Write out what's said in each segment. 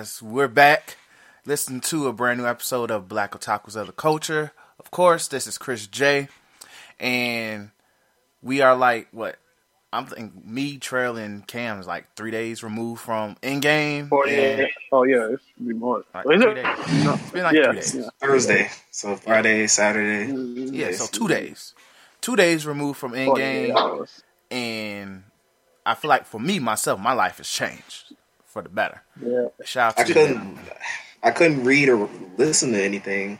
guys? We're back. Listen to a brand new episode of Black Otakus of the Culture. Of course, this is Chris J. And we are like, what? I'm thinking me, Trail, and Cam is like three days removed from Endgame. Oh and yeah, oh yeah, it's be more. like Is three it? days. No. It's been like yeah, three days. yeah. Thursday. So Friday, Saturday. Mm-hmm. Yeah, so two days. Two days removed from Endgame. 48 hours. And I feel like for me, myself, my life has changed for the better. Yeah. Shout I out to couldn't, I couldn't read or listen to anything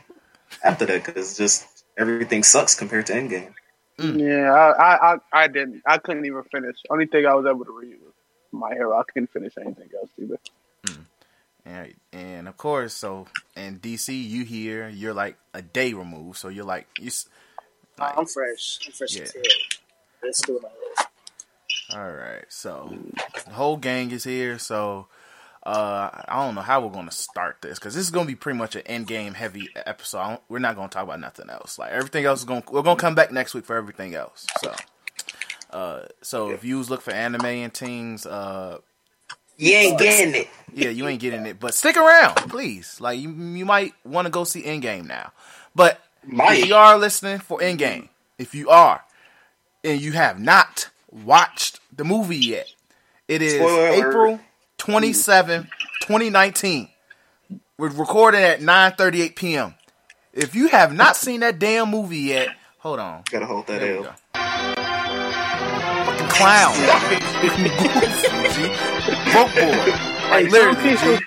after that because just everything sucks compared to Endgame. Mm. Yeah, I, I, I, I didn't. I couldn't even finish. Only thing I was able to read was My Hero. I couldn't finish anything else either. Mm. And, and of course, so in DC, you here, you're like a day removed, so you're like you. Like, I'm fresh. I'm fresh Yeah. as. Let's do it. All right, so the whole gang is here. So uh, I don't know how we're gonna start this because this is gonna be pretty much an end game heavy episode. We're not gonna talk about nothing else. Like everything else is gonna we're gonna come back next week for everything else. So. Uh, so if you was look for anime and things, uh, You ain't getting it. yeah, you ain't getting it, but stick around, please. Like you, you might want to go see Endgame now. But Might. if you are listening for Endgame, if you are, and you have not watched the movie yet, it is. April 27, 2019. We're recording at 9:38 p.m. If you have not seen that damn movie yet, hold on. Gotta hold that There L. Fucking clown. Broke boy. Like literally.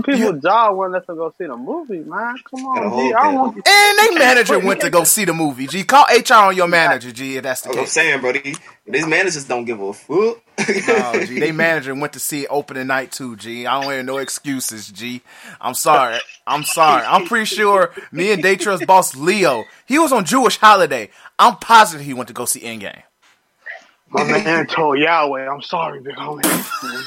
People, G. some people job want us to go see the movie, man. Come on, hold G. I don't want. And they manager went to go see the movie. G, call HR on your manager. G, if that's the That's what I'm case. saying, buddy, These, these managers don't give a fuck. Oh, G, they manager went to see it opening night too. G, I don't hear no excuses. G, I'm sorry. I'm sorry. I'm pretty sure me and Daytra's boss Leo, he was on Jewish holiday. I'm positive he went to go see Endgame. My man told Yahweh, I'm sorry, big homie.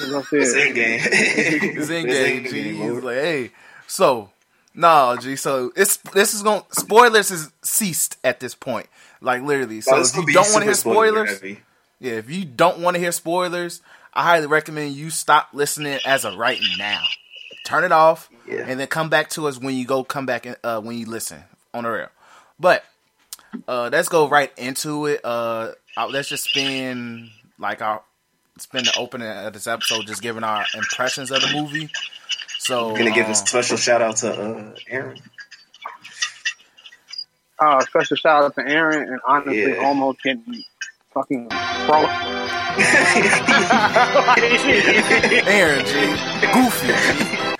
Go see it's in game. It's Endgame. G, he was like, hey, so. No, G. So it's this is going to spoilers is ceased at this point. Like literally. So Bro, if you don't want to hear super spoiler spoilers. Yeah, if you don't want to hear spoilers, I highly recommend you stop listening as of right now. Turn it off, Yeah. and then come back to us when you go come back and uh, when you listen on the rail. But uh, let's go right into it. Uh, uh, let's just spend like our spend the opening of this episode just giving our impressions of the movie. So I'm gonna give um, a special shout out to uh, Aaron. Uh, special shout out to Aaron and honestly, Yeah. almost getting fucking pro. Aaron G, Goofy, G.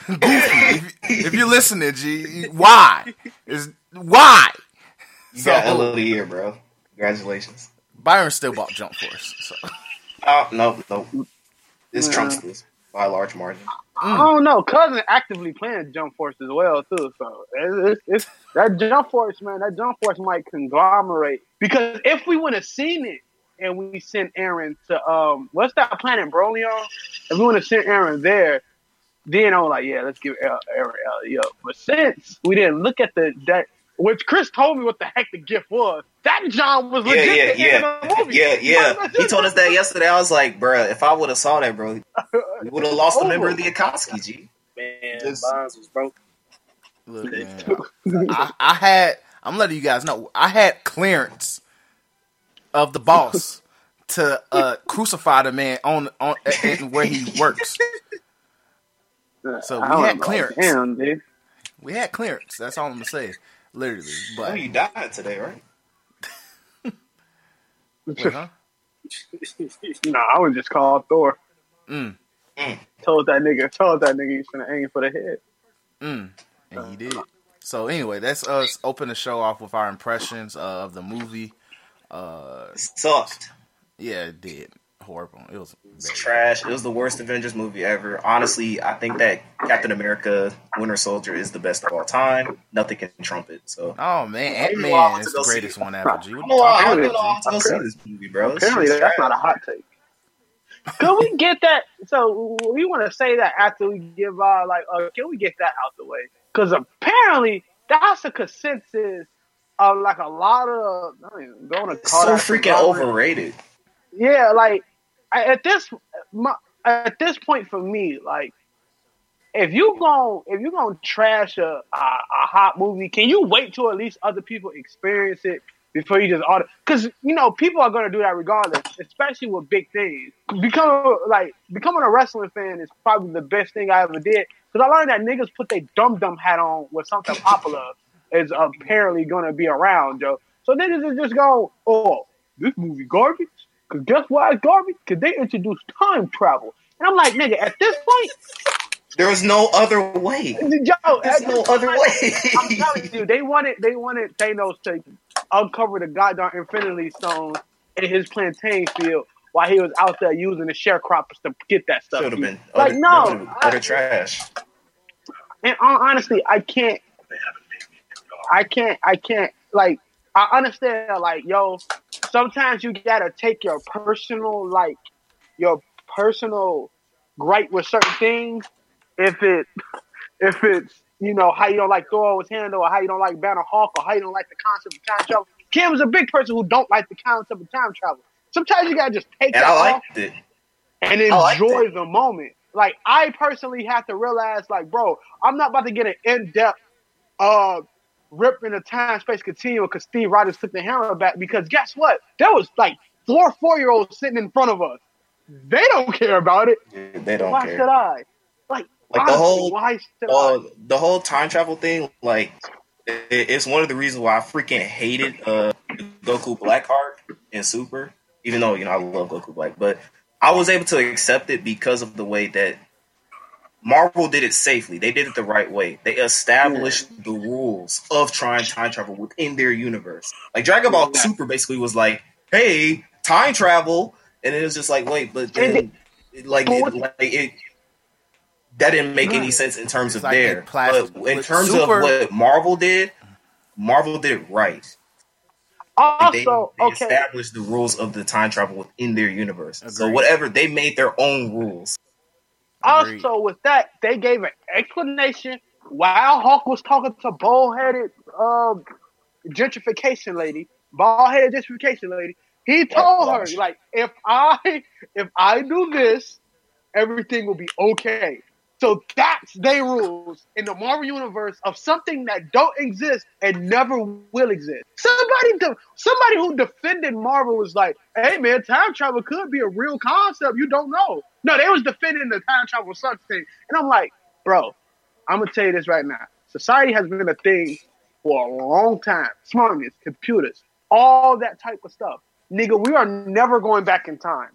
Goofy. If, if you're listening, G, why? Is why? You So- got L of the year, bro. Congratulations. Byron still bought Jump Force. So. Oh no, no. This Yeah. trumps this by a large margin. I don't know. Cousin actively playing Jump Force as well too. So it's, it's, it's that Jump Force, man. That Jump Force might conglomerate because if we would have seen it and we sent Aaron to um, what's that planet Brolion? If we would have sent Aaron there, then I was like, yeah, let's give Aaron Ellie up. But since we didn't look at the that, which Chris told me what the heck the gift was. That John was legit. yeah, the end yeah, movie. yeah, yeah. He told us that yesterday. I was like, bruh, if I would have saw that, bro, we would have lost a member of the Akatsuki, G. Man, Just- Bonds was broke. Look, man, I, I had. I'm letting you guys know. I had clearance of the boss to uh, crucify the man on on in where he works. So we I don't had clearance. Damn, dude. We had clearance. That's all I'm gonna say. Literally, Oh, but you died today, right? wait, huh? Nah, I would just call Thor. Mm. Mm. Told that nigga, told that nigga he's gonna aim for the head. Mm, and he did. So anyway, that's us us open the show off with our impressions of the movie. Uh, It sucked. yeah, it did horrible. It was It's bad. trash. It was the worst Avengers movie ever. Honestly, I think that Captain America: Winter Soldier is the best of all time. Nothing can trump it. So Oh man, I Ant don't know why I Man is the greatest one ever. G. I What don't know you why I talking don't about, know how G? to go see this movie, bro. This Apparently, that's trash. not a hot take. Can we get that? So we want to say that after we give our like, uh, can we get that out the way? Because apparently that's a consensus of like a lot of. I mean, going to call so freaking overrated. Yeah, like I, at this my, at this point for me, like if you gon' if you gonna trash a, a a hot movie, can you wait till at least other people experience it before you just order? Because you know people are gonna do that regardless, especially with big things. Becoming like becoming a wrestling fan is probably the best thing I ever did. Because I learned that niggas put their dum dum hat on when something popular is apparently gonna be around, Joe. So niggas is just go, oh, this movie garbage. Cause guess why it's garbage? Cause they introduced time travel. And I'm like, nigga, at this point, There was no other way. Yo, There's no other point, way. I'm telling you, they wanted they wanted Thanos to uncover the goddamn Infinity Stones in his plantain field while he was out there using the sharecroppers to get that stuff. Should have been like utter, no, been utter trash. and uh, honestly, I can't, I can't, I can't. Like, I understand. Like, yo, sometimes you gotta take your personal, like, your personal gripe with certain things. If it, if it's, you know, how you don't like Thor's handle, or how you don't like Banner Hulk, or how you don't like the concept of time travel. Kim is a big person who don't like the concept of time travel. Sometimes you gotta just take And that I off it. and enjoy the moment. Like I personally have to realize, like, bro, I'm not about to get an in-depth uh rip in the time space continuum because Steve Rogers took the hammer back. Because guess what? There was like four four year olds sitting in front of us. They don't care about it. They don't why care. should I? Like, Like the whole- why should Uh, I? the whole time travel thing, like, it, it's one of the reasons why I freaking hated uh, Goku Black arc and Super. Even though you know I love Goku Black, but I was able to accept it because of the way that Marvel did it safely. They did it the right way. They established the rules of trying time travel within their universe. Like Dragon Ball Yeah. Super basically was like, "Hey, time travel," and it was just like, "Wait, but then, like, it, like it." That didn't make any sense in terms It's of like they there. but in terms Super- of what Marvel did, Marvel did it right. They, Also, they okay, established the rules of the time travel within their universe. So whatever they made their own rules. Agreed. Also, with that, they gave an explanation while Hulk was talking to bald headed uh, gentrification lady, bald headed gentrification lady. He told her, like, if I if I do this, everything will be okay. So that's their rules in the Marvel universe of something that don't exist and never will exist. Somebody, de- somebody who defended Marvel was like, "Hey man, time travel could be a real concept. You don't know." No, they was defending the time travel sucks thing, and I'm like, bro, I'm gonna tell you this right now. Society has been a thing for a long time. Smartness, computers, all that type of stuff. Nigga, we are never going back in time.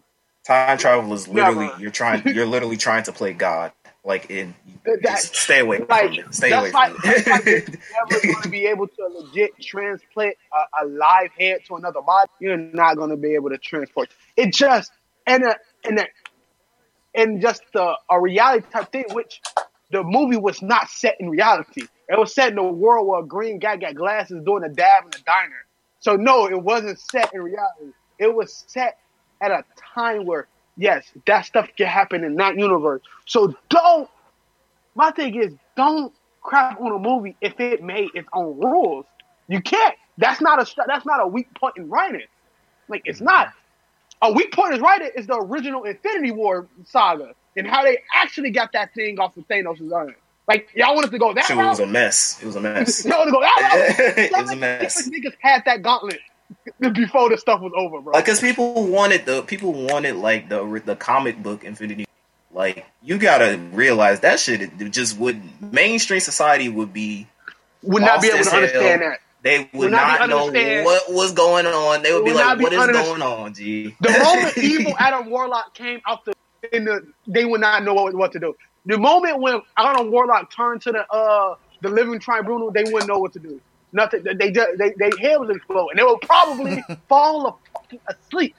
Time travel is literally Never. you're trying you're literally trying to play God. Like in That- stay away like, from it. Stay away from like, like it. you're never going to be able to legit transplant a, a live head to another body. You're not going to be able to transport. It just and a, and a, and just a, a reality type thing, which the movie was not set in reality. It was set in a world where a green guy got glasses doing a dab in a diner. So no, it wasn't set in reality. It was set at a time where yes, that stuff can happen in that universe. So don't my thing is don't crap on a movie if it made its own rules. You can't. That's not a that's not a weak point in writing. Like it's not. A weak point is right is the original Infinity War saga and how they actually got that thing off of Thanos' arm. Like y'all wanted to go that Shit route. was a mess. It was a mess. y'all want to go that route. it was a mess. Niggas had that gauntlet before the stuff was over, bro. Like, cause people wanted the people wanted like the the comic book Infinity. Like, you gotta realize that shit it just would mainstream society would be Would not be able to as understand that. They would Would not not, know what was going on. They would be like, not be "What is going on, G?" The moment evil Adam Warlock came out the in the, they would not know what, what to do. The moment when Adam Warlock turned to the uh the living tribunal, they wouldn't know what to do. Nothing. They they just they they head was and They would probably fall a fucking asleep.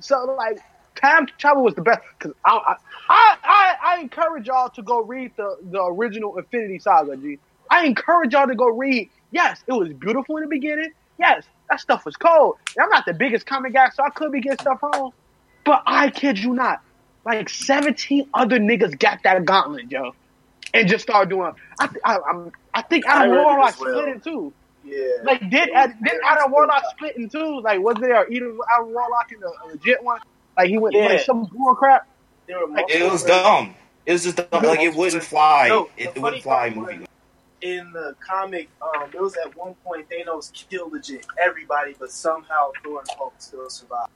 So like time travel was the best because I, I I I I encourage y'all to go read the the original Infinity Saga. G. I encourage y'all to go read. Yes, it was beautiful in the beginning. Yes, that stuff was cold. And I'm not the biggest comic guy, so I could be getting stuff wrong. But I kid you not, like 17 other niggas got that gauntlet, yo, and just started doing. I th- I, I'm, I think I Adam read it Warlock well. split in two. Yeah. Like did Ad- did Adam Warlock split in two? Like was there either Adam Warlock in the a legit one? Like he went Yeah. like some bull crap. Like, It multiple was dumb. It was just dumb. like it wouldn't fly. No, it, it wouldn't fly part movie. Was- in the comic, um, it was at one point Thanos killed legit everybody, but somehow Thor and Hulk still survived.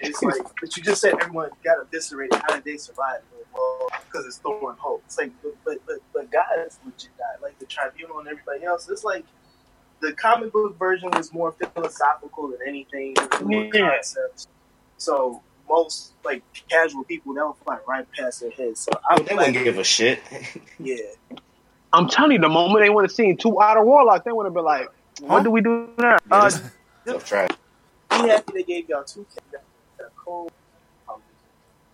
It's like, but you just said everyone got eviscerated. How did they survive? Well, because it's Thor and Hulk. It's like, but but but, but guys legit died, like the Tribunal and everybody else. It's like the comic book version was more philosophical than anything. More Yeah. concepts. So most like casual people that would fly right past their heads. So I They wouldn't give a shit. yeah. I'm telling you, the moment they would have seen two Adam Warlocks, they would have been like, "What Huh? do we do now?" Yeah, Uh, this- Tough trash. Be happy they gave y'all two. That cool.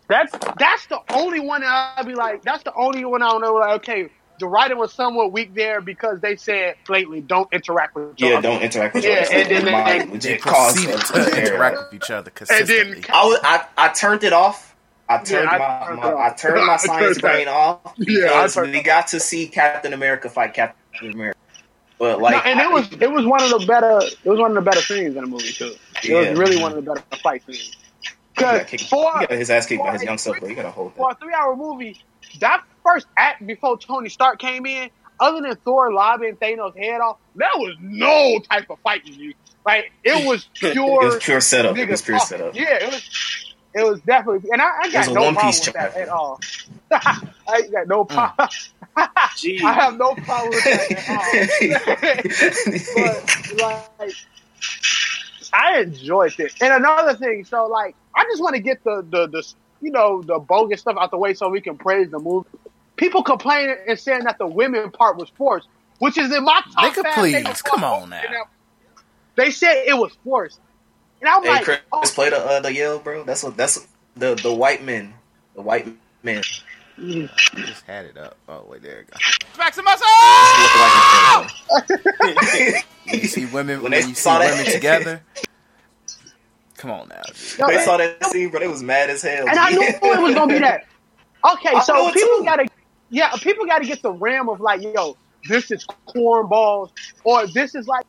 That's that's the only one that I'd be like. That's the only one I don't know. Like, okay, the writing was somewhat weak there because they said blatantly, "Don't interact with." each Yeah, other." don't interact with Yeah, and then other. they- Might They legit cause to interact with each other consistently. I, was, I I turned it off. I turned Yeah, I my, turned my. I turned my science turned brain off because turned we got to see Captain America fight Captain America. But like, no, and it was it was one of the better it was one of the better scenes in the movie too. It Yeah. was really one of the better fight scenes. Because for he got his ass kicked by for his a young self, three- but he got a hold for a three hour movie, that first act before Tony Stark came in, other than Thor lobbing Thanos' head off, there was no type of fighting. You like it was pure. It was pure setup. It was pure talking. setup. Yeah, it was. It was definitely, and I, I got no problem with that at all. I got no mm. problem. Gee. I have no problem with that at all. but like, I enjoyed it. And another thing, so like, I just want to get the the the you know the bogus stuff out the way so we can praise the movie. People complaining and saying that the women part was forced, which is in my top Nigga, five please, come on now. They said it was forced, and I'm Hey, like, Chris, oh, play the uh, the yell, bro. That's what that's the the white men, the white men. You just had it up. Oh wait, there it go. You see women When when, they you see saw that- women together. Come on now. G. no, they saw that scene, bro. They was mad as hell. and I knew it was gonna be that. Okay, I so people too. gotta, yeah, people gotta get the ram of like, yo, this is cornballs, or this is like,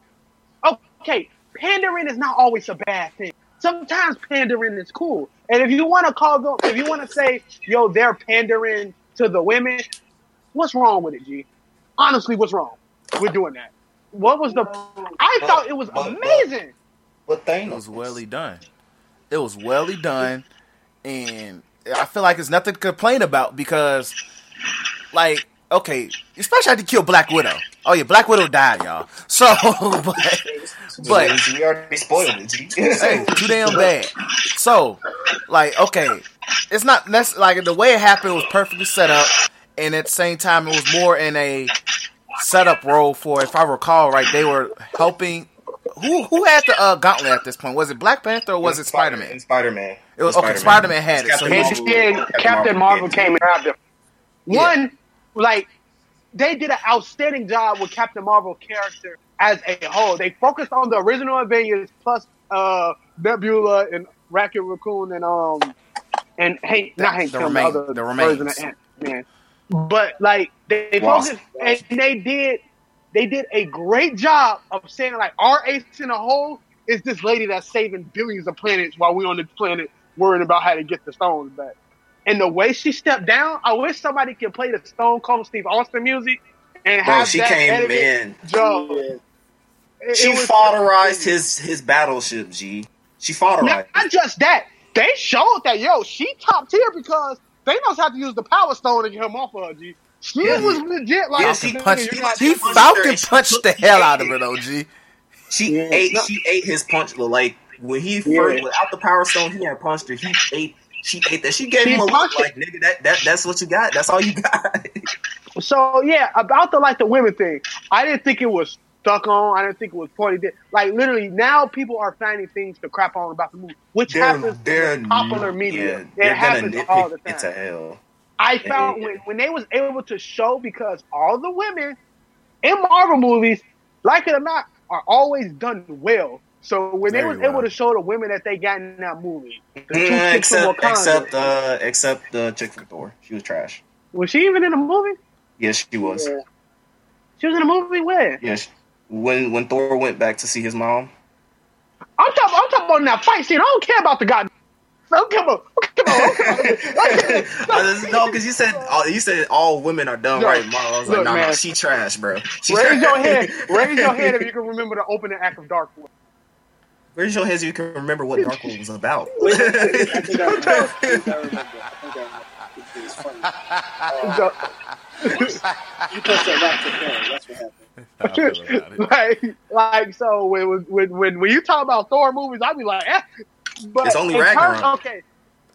okay, pandering is not always a bad thing. Sometimes pandering is cool, and if you want to call them, if you want to say, yo, they're pandering to the women, what's wrong with it, G? Honestly, what's wrong with doing that? What was the? I But- thought it was but- but- amazing. But It Thanos was welly done. It was welly done, and I feel like it's nothing to complain about because, like, okay, especially had to kill Black Widow. Oh yeah, Black Widow died, y'all. So, but, but we already spoiled it. Hey, too damn bad. So, like, okay, it's not necess- like the way it happened was perfectly set up, and at the same time, it was more in a setup role for, if I recall right, they were helping. Who who had the uh, gauntlet at this point? Was it Black Panther or was it Spider Man? Spider Man. It was okay. Spider Man had it. So And he, then Captain Marvel came and grabbed him. One, like, they did an outstanding job with Captain Marvel character as a whole. They focused on the original Avengers plus uh, Nebula and Rocket Raccoon and um and Hank, not Hank, the Pym, remain- the other the version remains. of Ant Man. But like they Wasp. focused and they did they did a great job of saying like our ace in a whole is this lady that's saving billions of planets while we on the planet worrying about how to get the stones back. And the way she stepped down, I wish somebody could play the Stone Cold Steve Austin music and Bro, have she that came edited. in. Joe, Yeah. it- it She was- fodderized his his battleship. G. She fodderized. Not, not just that, they showed that yo, she top tier because Thanos had to use the Power Stone to get him off of her. G. She Yeah. was legit like Yeah, she- punched. you're He Falcon punched the hell out of her though. G. She Yeah. ate. No. She ate his punch. Like when he Yeah. first without the power stone, he had punched her. He ate. She ate that. She gave She him a look like nigga. That, that that's what you got. That's all you got. So yeah, about the like the women thing, I didn't think it was stuck on. I didn't think it was pointed. Like literally, now people are finding things to crap on about the movie, which happens in popular media. Yeah, it they're happens all the nitpick it to time. hell. I found when when they was able to show because all the women in Marvel movies, like it or not, are always done well. So when they Very was able to show the women that they got in that movie, the two chicks from except Wakanda, except uh except the chick from Thor. She was trash. was she even in the movie? Yes, she was. Yeah. She was in a movie where? Yes. When when Thor went back to see his mom, I'm talking. I'm talking about in that fight scene. I don't care about the god. I don't care about, I don't care I just- no, because you said all, you said all women are dumb, Look, right. Marlon. I was like, look, no, no, man. she trash, bro. She Raise trash. your hand. Raise your hand if you can remember the opening act of Dark World. Raise your hands if you can remember what Dark World was about. Wait, I think I remember. I think I remember. I think I remember. It was funny. So- You punched that rock to fail. That's what happened. I feel about it. like, like so when when when when you talk about Thor movies, I'd be like, eh. But It's only in terms- Ragnarok. okay.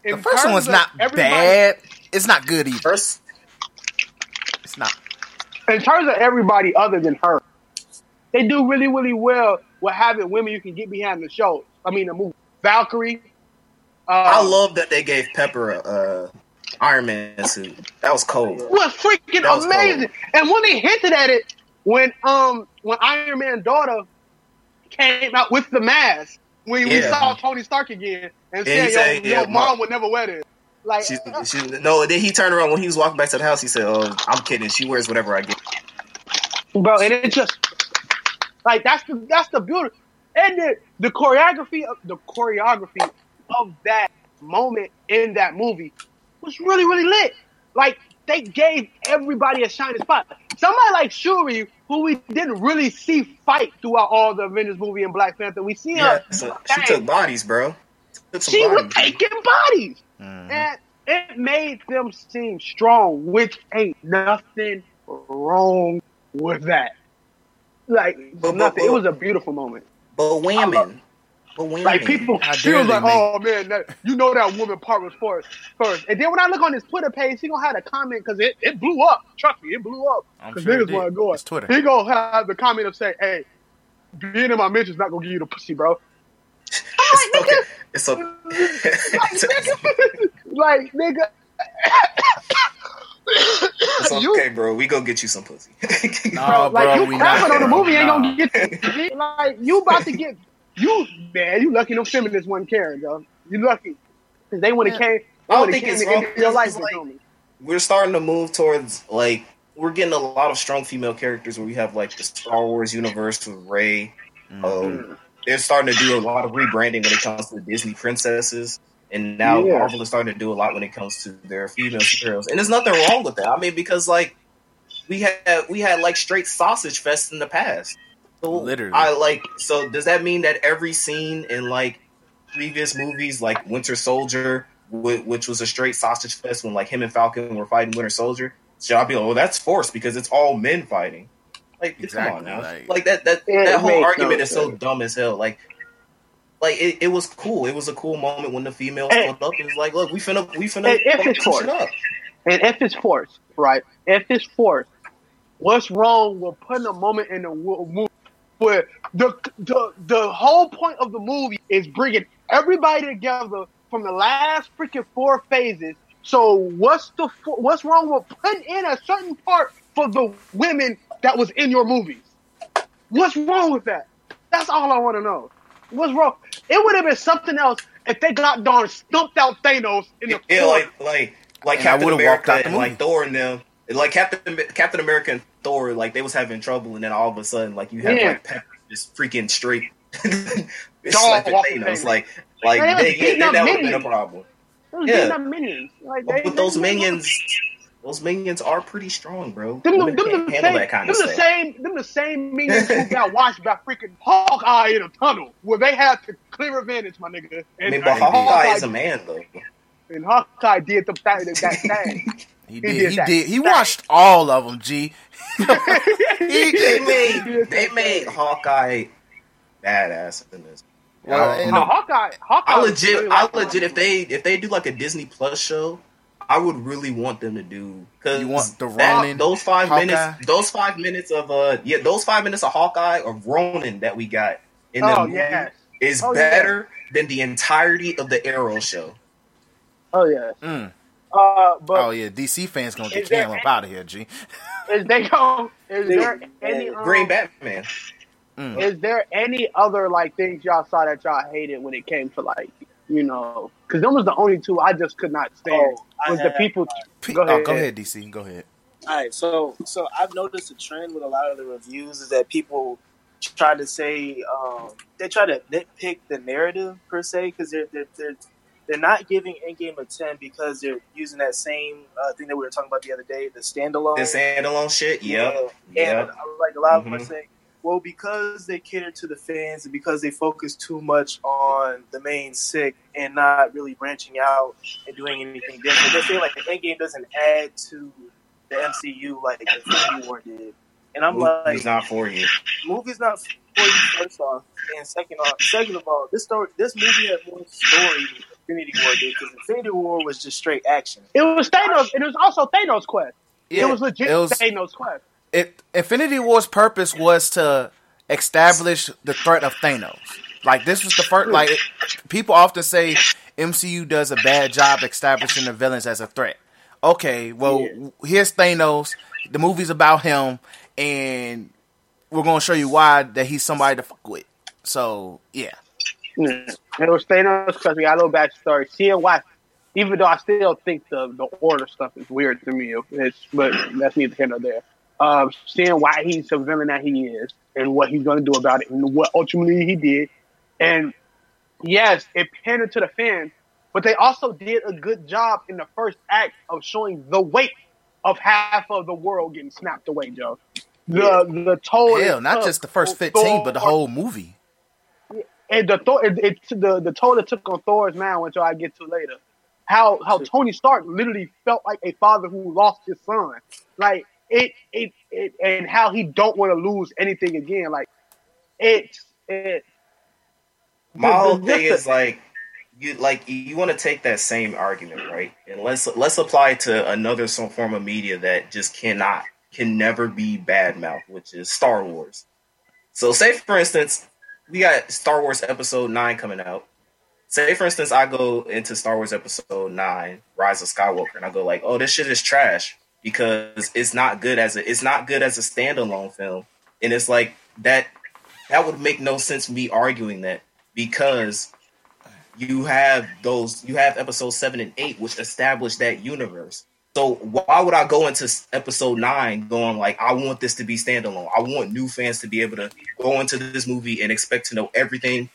The first one terms was not bad. It's not good either. First, It's not. In terms of everybody other than her, they do really really well with having women you can get behind the show. I mean, the movie Valkyrie. Uh, I love that they gave Pepper a uh, Iron Man suit. That was cold. was freaking was amazing. And when they hinted at it, when um when Iron Man's daughter came out with the mask, when we saw Tony Stark again, and Yeah, said, said, "Yo, yeah, your mom Mom- would never wear this." Like, She, she, no, then he turned around when he was walking back to the house. He said, "Oh, I'm kidding. She wears whatever I get." bro, and it just like that's the that's the beauty, and the the choreography of the choreography of that moment in that movie was really really lit. Like they gave everybody a shining spot. Somebody like Shuri, who we didn't really see fight throughout all the Avengers movie and Black Panther, we see Yeah, her. so she took bodies, bro. Took some she was bodies. taking bodies. Mhm. And it made them seem strong, which ain't nothing wrong with that. Like But- but- nothing. it was a beautiful moment. But women, but women, Like people, How she was like, make- "Oh man, that, you know that woman part was first, first." And then when I look on his Twitter page, he gonna have a comment because it, it blew up. Trust me, it blew up because sure niggas want to go. It's Twitter. He gonna have the comment of say, "Hey, being in my mentions not gonna give you the pussy, bro." it's okay. It's okay. like nigga. It's You- okay, bro. We go get you some pussy. No, like bro, you we crapping not. on the movie ain't gonna get like you about to get you man. You lucky no feminists wasn't caring though. You lucky because they would have Yeah. came. I don't think it's wrong, your life like- We're starting to move towards like we're getting a lot of strong female characters where we have like the Star Wars universe with Rey. Mhm. Um, they're starting to do a lot of rebranding when it comes to Disney princesses, and now Yeah. Marvel is starting to do a lot when it comes to their female superheroes. And there's nothing wrong with that. I mean, because like we had we had like straight sausage fest in the past. So Literally. I like. So does that mean that every scene in like previous movies, like Winter Soldier, which was a straight sausage fest when like him and Falcon were fighting Winter Soldier, should I be like, oh, that's forced because it's all men fighting? Like, come on now, like- like, that that It that whole argument no is so dumb as hell. Like, like it, it was cool. It was a cool moment when the female And- pulled up. It was like, look, we finna we finna And if it's some forced. up. And if it's forced, right? If it's forced, what's wrong with putting a moment in the wo- movie where the the the whole point of the movie is bringing everybody together from the last freaking four phases. So what's the what's wrong with putting in a certain part for the women that was in your movies? What's wrong with that? That's all I want to know. What's wrong? It would have been something else if they got darn stumped out Thanos in the Yeah, fourth like like like And I Captain would've walked America out the and like movie. Thor and them. Like Captain Captain America and Thor, like they was having trouble, and then all of a sudden, like you have Yeah. like Pepper just freaking straight slapping walking Thanos. Like like Man, they they, yeah, that would have been a problem. Yeah. minions. Like, they, But those minions, those minions are pretty strong, bro. Them, them, them, the same, that kind them of the same, them the same minions who got watched by freaking Hawkeye in a tunnel where they had to clear advantage, my nigga. I mean, but and Hawkeye is a man, though. and Hawkeye did the that, that thing. He He did. did He that. did. He watched all of them. G. They made they made Hawkeye badass in this. Well, I- No, Hawkeye, Hawkeye. I legit, really I like- legit. If they if they do like a Disney Plus show, I would really want them to do because You want the Ronin, those five Hawkeye? minutes, those five minutes of uh, yeah, those five minutes of Hawkeye or Ronin that we got in the Oh movie yes. is Oh, yeah. better than the entirety of the Arrow show. Oh yeah. Mm. Uh, but Oh yeah, DC fans gonna get Is there Cam up out of here. G. is they go? Is They- there any um, Green Batman. Mm. Is there any other like things y'all saw that y'all hated when it came to like you know? Because them was the only two I just could not stand. Oh, was the people? P- Go oh, ahead. go ahead, DC. Go ahead. All right, so so I've noticed a trend with a lot of the reviews is that people try to say um, they try to nitpick the narrative per se because they're, they're they're they're not giving Endgame a ten because they're using that same uh, thing that we were talking about the other day, the standalone. The standalone shit. Yep. Yeah. And Yep. uh, like a lot of them are Mhm. saying, well, because they cater to the fans and because they focus too much on the main sick and not really branching out and doing anything different, they feel like the Endgame doesn't add to the MCU like Infinity War did. And I'm like, Movie's not for you. movie's not for you first off, and second off, second of all, this story, this movie had more story Infinity War did because Infinity War was just straight action. It was Thanos. It was also Thanos' quest. Yeah, it was legit it was- Thanos' quest. it Infinity War's purpose was to establish the threat of Thanos. Like this was the first. Like it, people often say MCU does a bad job establishing the villains as a threat. Okay, well here's Thanos. The movie's about him, and we're gonna show you why that he's somebody to fuck with. So yeah, Yeah. It was Thanos' because We got a little backstory. Seeing why, even though I still think the the order stuff is weird to me, it's but that's neither here nor there. Um, seeing why he's the villain that he is and what he's going to do about it and what ultimately he did. And yes, it pandered to the fans, but they also did a good job in the first act of showing the weight of half of the world getting snapped away, Joe. The the toll. hell, not just the first fifteen, but the whole movie. And the Thor, it, it, the the toll it took on Thor's man, which I get to later. How how Tony Stark literally felt like a father who lost his son, like it it, it and how he don't want to lose anything again. Like it it. My the- whole thing is like you like you want to take that same argument, right? And let's let's apply it to another some form of media that just cannot can never be bad mouth, which is Star Wars. So say for instance, we got Star Wars episode 9 coming out. Say for instance I go into Star Wars episode 9, Rise of Skywalker and I go like, "Oh, this shit is trash." Because it's not good as a it's not good as a standalone film. And it's like that that would make no sense me arguing that because you have those you have episode 7 and 8 which establish that universe so why would i go into episode 9 going like i want this to be standalone i want new fans to be able to go into this movie and expect to know everything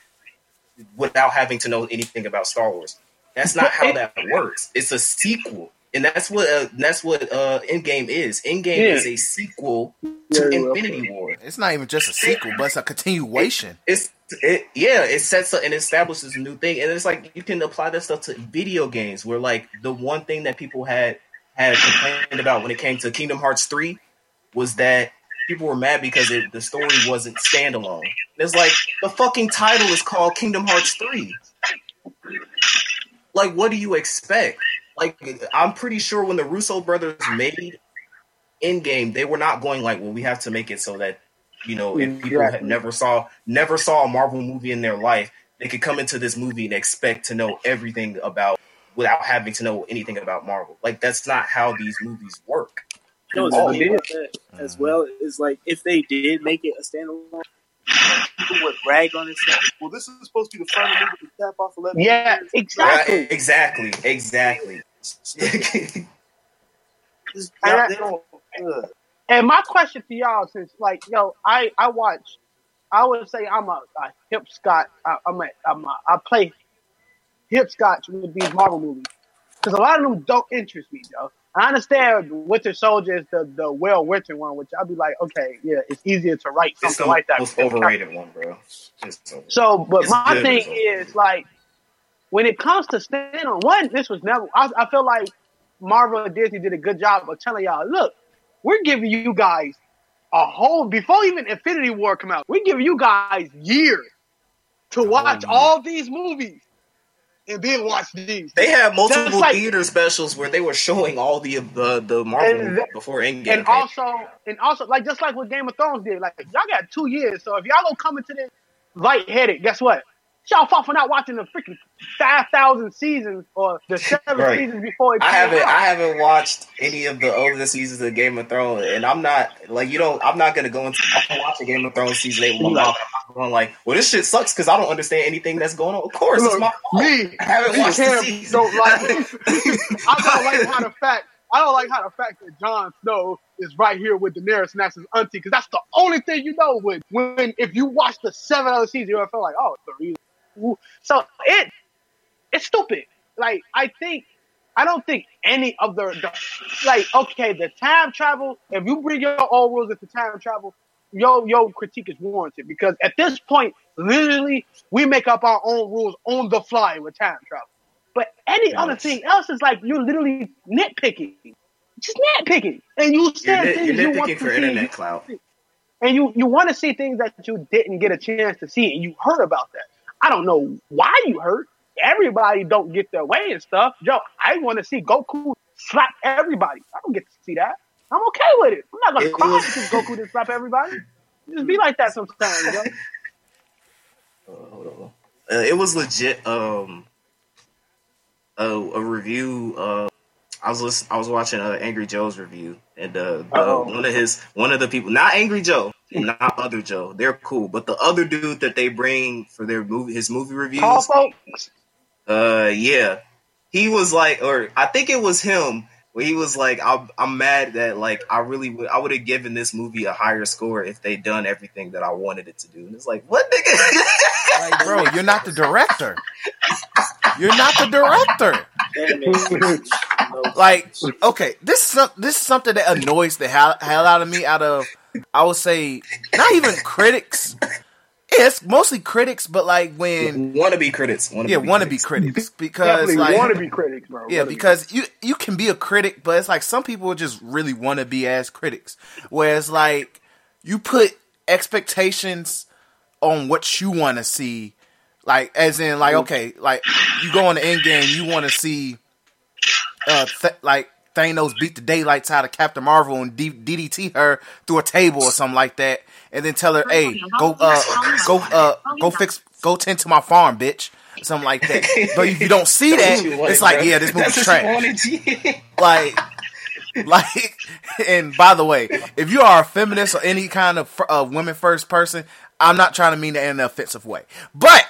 without having to know anything about star wars that's not how that works it's a sequel and that's what uh, that's what uh Endgame is. Endgame Yeah. is a sequel to Very well Infinity War. It's not even just a sequel, but it's a continuation. It's it yeah, it sets up and establishes a new thing, and it's like you can apply that stuff to video games, where like the one thing that people had had complained about when it came to Kingdom Hearts three was that people were mad because it, the story wasn't standalone. It's like the fucking title is called Kingdom Hearts three. Like, what do you expect? Like, I'm pretty sure when the Russo brothers made Endgame, they were not going like, well, we have to make it so that you know, if people had never saw never saw a Marvel movie in their life, they could come into this movie and expect to know everything about without having to know anything about Marvel. Like that's not how these movies work. You know what's Oh, funny yeah. about that as well is like if they did make it a standalone, people would rag on it. Well, this is supposed to be the final movie to cap off eleven. Yeah, years. exactly. Right? Exactly. Exactly. Just- And I- they don't. ugh. And my question to y'all, since like yo, I I watch, I would say I'm a, a hip Scott. I, I'm a, I'm a I play hip scotch with these Marvel movies because a lot of them don't interest me, Joe. I understand Winter Soldier is the the well written one, which I'll be like, okay, yeah, it's easier to write it's something the like that. most overrated one, bro. So, but It's my thing but it's overrated. is like when it comes to stand on one, this was never. I, I feel like Marvel and Disney did a good job of telling y'all, look, we're giving you guys a whole before even Infinity War come out. We're giving you guys years to watch year. all these movies and then watch these. They had multiple like- theater specials where they were showing all the the, the Marvel movies before Endgame. and came. also, and also, like just like what Game of Thrones did, like y'all got two years. So if y'all don't come into this light headed, guess what? Y'all fought for not watching the freaking five thousand seasons or the seven Right. seasons before it I haven't out. I haven't watched any of the older seasons of Game of Thrones, and I'm not like you don't. I'm not gonna go into I'm watching Game of Thrones season eight mom. like- I'm going like, well, this shit sucks because I don't understand anything that's going on. Of course, it's my fault. me, I haven't me, watched the season. don't like. I don't like how the fact. I don't like how the fact that Jon Snow is right here with Daenerys and that's his auntie because that's the only thing you know. When when if you watch the seven other seasons, you'll feel like, oh, it's the reason. So it it's stupid. like I think I don't think any of the, the like okay the time travel. If you bring your own rules into time travel, your your critique is warranted because at this point, literally, we make up our own rules on the fly with time travel. But any other thing else is like you're literally nitpicking, just nitpicking, and you You're, things you're you want nitpicking to for see, internet clout. and you you want to see things that you didn't get a chance to see, and you heard about that. I don't know why you hurt. Everybody don't get their way and stuff. Joe, I want to see Goku slap everybody. I don't get to see that. I'm okay with it. I'm not gonna It cry was- because Goku didn't slap everybody. Just be like that sometimes, yo. Uh, hold on. Uh, it was legit. Um, a, a review. Uh, I was listen, I was watching uh, Angry Joe's review, and uh, the, one of his one of the people, not Angry Joe, not other Joe, they're cool, but the other dude that they bring for their movie, his movie reviews, Tall folks. Uh, yeah, he was like, or I think it was him. Where he was like, I'm, I'm mad that like I really would I would have given this movie a higher score if they done everything that I wanted it to do. And it's like, what nigga? Like, bro, you're not the director. You're not the director. Like, okay, this is this is something that annoys the hell, hell out of me. Out of, I would say, not even critics. Yeah, it's mostly critics, but like when wannabe critics. Wannabe yeah, wannabe critics. critics because Definitely like want to be critics, bro. Yeah, Wanna because you you can be a critic, but it's like some people just really want to be as critics. Whereas like you put expectations on what you want to see, like as in like okay, like you go on the end game, you want to see, uh, th- like Thanos beat the daylights out of Captain Marvel and D- DDT her through a table or something like that, and then tell her, hey, go uh go uh go fix go tend to my farm, bitch. Something like that. But if you don't see that, That's what you wanted, it's like, yeah, this movie's trash like like and by the way if you are a feminist or any kind of uh, women first person i'm not trying to mean that in an offensive way but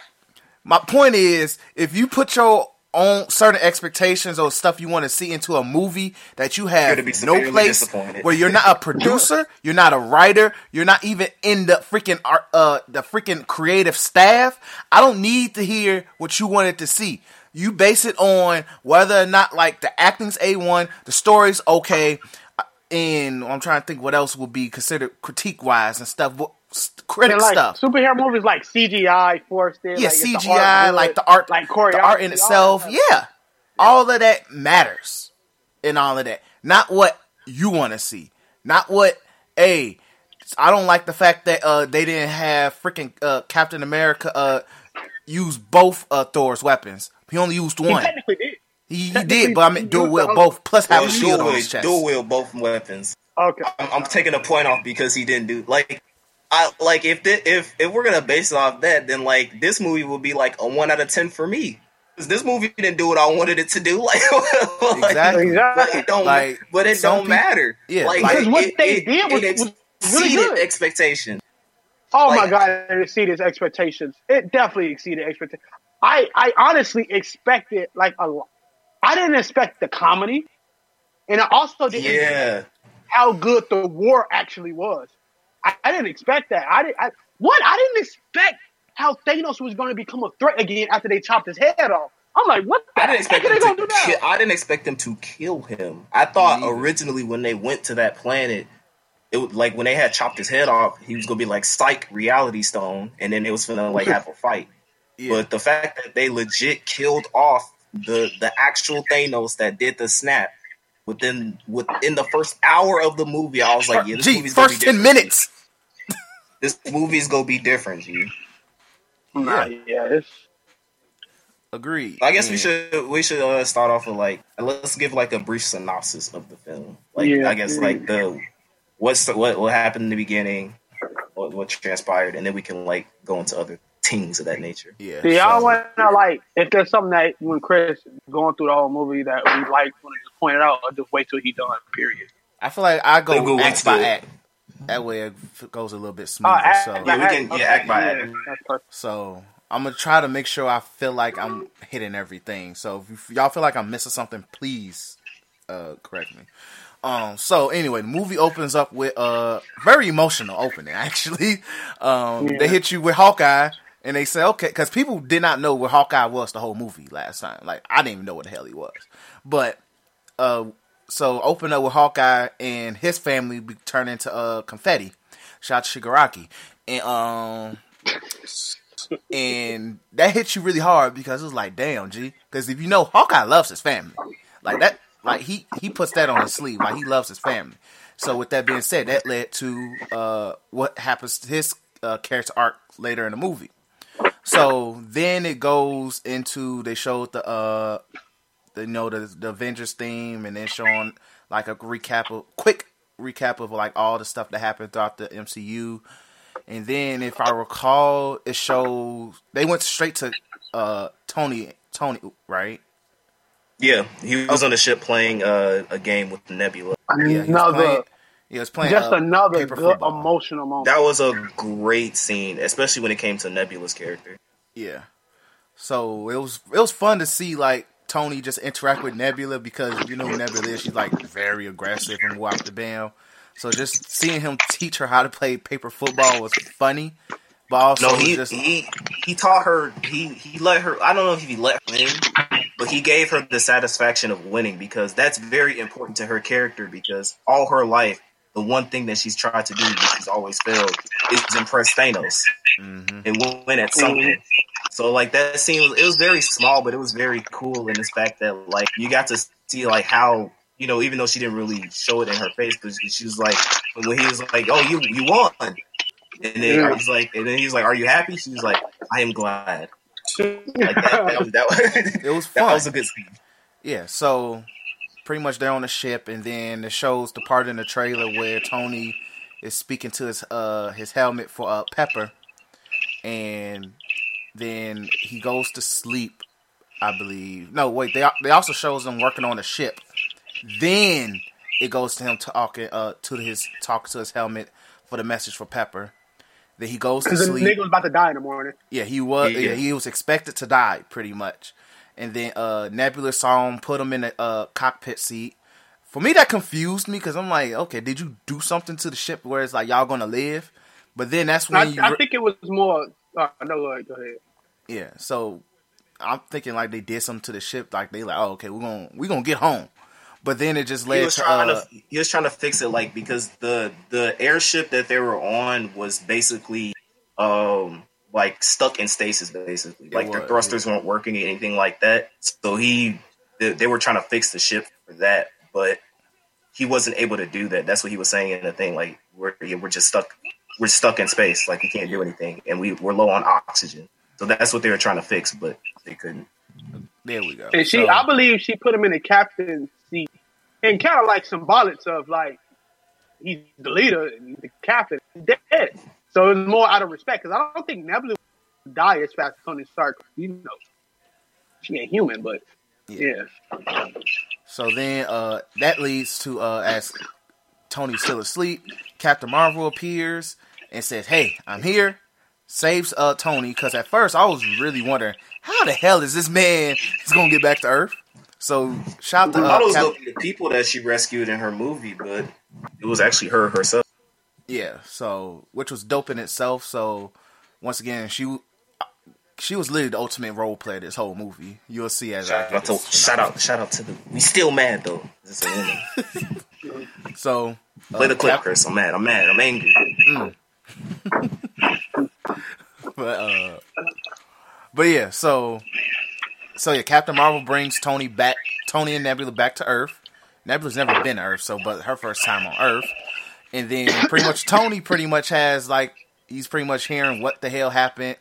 my point is if you put your own certain expectations or stuff you want to see into a movie that you have You're gonna be no place where you're not a producer you're not a writer you're not even in the freaking art uh the freaking creative staff. I don't need to hear what you wanted to see. You base it on whether or not like the acting's a1 the story's okay uh, and i'm trying to think what else would be considered critique wise and stuff critic And like stuff superhero movies like CGI forced in. yeah, like, if the CGI, art like the art, like the art in itself. all that Yeah, all of that matters, and all of that. Not what you want to see. Not what. Hey, I don't like the fact that uh they didn't have freaking uh Captain America uh use both uh Thor's weapons. He only used He one. technically did. He, he technically did, but I mean, he dual used wield both plus have a Well, shield dual on wield- his chest. Dual wield both weapons. Okay. I'm, I'm taking a point off because he didn't do like. I like if thi- if if we're gonna base it off that, then like this movie will be like a one out of ten for me. 'Cause this movie didn't do what I wanted it to do. Like, like Exactly. but it don't. Like, but it don't peop- matter. yeah, like, like- Because what it, they it, did was- it was really exceeded good. expectation. Oh my god, it exceeded expectations. It definitely exceeded expectations. I, I honestly expected like a lot. I didn't expect the comedy, and I also didn't Yeah, how good the war actually was. I, I didn't expect that. I didn't. I, what I didn't expect how Thanos was going to become a threat again after they chopped his head off. I'm like, what? The I didn't expect heck are they them to. Ki- I didn't expect them to kill him. I thought either. originally when they went to that planet, it was like when they had chopped his head off, he was gonna be like psych reality stone, and then it was gonna like have a fight. Yeah. But the fact that they legit killed off the the actual Thanos that did the snap within within the first hour of the movie, I was like, yeah, this Gee, movie's gonna be first ten minutes. This movie's gonna be different, G. Nah, yeah, it's Agreed. I guess we should we should uh, start off with like let's give like a brief synopsis of the film. Like Yeah. I guess like the what's the, what what happened in the beginning, what what transpired, and then we can like go into other things of that nature. Yeah. Do y'all want to like if there's something that when Chris going through the whole movie that we like want to just point it out or just wait till he done? Period. I feel like I go go act by it. act. That way it goes a little bit Oh, smoother. act so, Yeah, we act. can- yeah, act by yeah, act. So I'm gonna try to make sure I feel like I'm hitting everything. So if y'all feel like I'm missing something, please uh, correct me. Um. So anyway, the movie opens up with a very emotional opening. Actually, um, Yeah. they hit you with Hawkeye And they say, okay, because people did not know where Hawkeye was the whole movie last time. Like, I didn't even know what the hell he was. But, uh, so open up with Hawkeye and his family be turned into uh, confetti. Shout out to Shigaraki. And, um, and that hits you really hard because it's like, damn, G. Because if you know, Hawkeye loves his family. Like that, like he he puts that on his sleeve. Like he loves his family. So with that being said, that led to uh, what happens to his uh, character arc later in the movie. So then it goes into they showed the uh, the you know the, the Avengers theme, and then showing like a recap of quick recap of like all the stuff that happened throughout the MCU. And then, if I recall, it shows they went straight to uh, Tony. Tony, right? Yeah, he was on the ship playing uh, a game with Nebula. Yeah, he was another, playing. He was playing just uh, another paper good football. emotional moment. That was a great scene, especially when it came to Nebula's character. Yeah. So it was it was fun to see like Tony just interact with Nebula because you know who Nebula is. She's like very aggressive and walk the bam. So just seeing him teach her how to play paper football was funny, but also No, he just he he taught her. He he let her. I don't know if he let her win, but he gave her the satisfaction of winning because that's very important to her character. Because all her life, the one thing that she's tried to do, which she's always failed, is impress Thanos Mhm. and win at something. So like that scene, it was very small, but it was very cool in this fact that like you got to see like how you know even though she didn't really show it in her face, but she was like when he was like, "Oh, you you won," and then Yeah. he's like, and then he's like, "Are you happy?" She was like, "I am glad." Like that, that, was, that, was, it was that was a good scene. Yeah, so pretty much they're on the ship, and then it shows the part in the trailer where Tony is speaking to his uh his helmet for uh Pepper, and then he goes to sleep. I believe. No, wait. They they also shows him working on the ship. Then it goes to him talking uh to his talk to his helmet for the message for Pepper. Then he goes to Because the sleep. nigga was about to die in the morning. Yeah, he was. Yeah. Yeah. he was expected to die pretty much. And then uh Nebula saw him, put him in the uh, cockpit seat. For me, that confused me because I'm like, okay, did you do something to the ship where it's like y'all gonna live? But then that's when I, you, I think it was more. Uh, no, go ahead. Go ahead. yeah. So I'm thinking like they did something to the ship, like they like, oh, okay, we're gonna we're gonna get home. But then it just He led was to trying uh, to he was trying to fix it like because the the airship that they were on was basically um like stuck in stasis basically. It like their was, thrusters weren't working or anything like that. So he they, they were trying to fix the ship for that but he wasn't able to do that. That's what he was saying in the thing like we're yeah, we're just stuck we're stuck in space. Like we can't do anything. And we we're low on oxygen. So that's what they were trying to fix but they couldn't. There we go. And she, So- I believe, she put him in the captain's seat, and kind of like symbolic of like he's the leader, and the captain, dead. So it was more out of respect because I don't think Nebula would die as fast as Tony Stark. You know, she ain't human, but Yeah. yeah. So then uh, that leads to uh, as Tony's still asleep, Captain Marvel appears and says, "Hey, I'm here." Saves uh, Tony because at first I was really wondering how the hell is this man is gonna get back to Earth. So shout out to I uh, was Cap- gonna the people that she rescued in her movie but it was actually her herself yeah. So which was dope in itself. So once again, she she was literally the ultimate role player this whole movie. You'll see as I Shout out, to, shout out, shout out to the. We still mad though. Is a woman. So Play uh, the clip, Chris. I'm mad. I'm mad. I'm angry. but uh but yeah so so yeah captain marvel brings tony back tony and nebula back to earth nebula's never been to earth so but her first time on earth and then pretty much tony pretty much has like he's pretty much hearing what the hell happened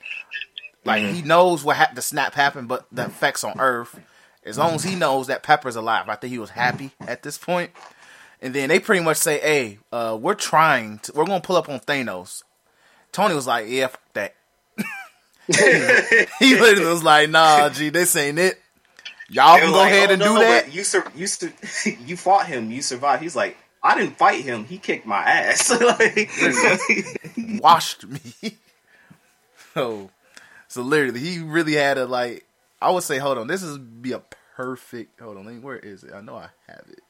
like he knows what ha- the snap happened but the effects on earth as long as he knows that pepper's alive i think he was happy at this point. and then they pretty much say hey uh, we're trying to, we're gonna pull up on thanos Tony was like, "Yeah, fuck that." he literally was like, "Nah, G, this ain't it. Y'all can go like, ahead "Oh, and no, do no, that." You sur- you sur- you fought him. You survived. He's like, I didn't fight him. He kicked my ass. Like- Washed me. so, so literally, he really had a like. I would say, hold on, this is be a perfect. Hold on, where is it? I know I have it.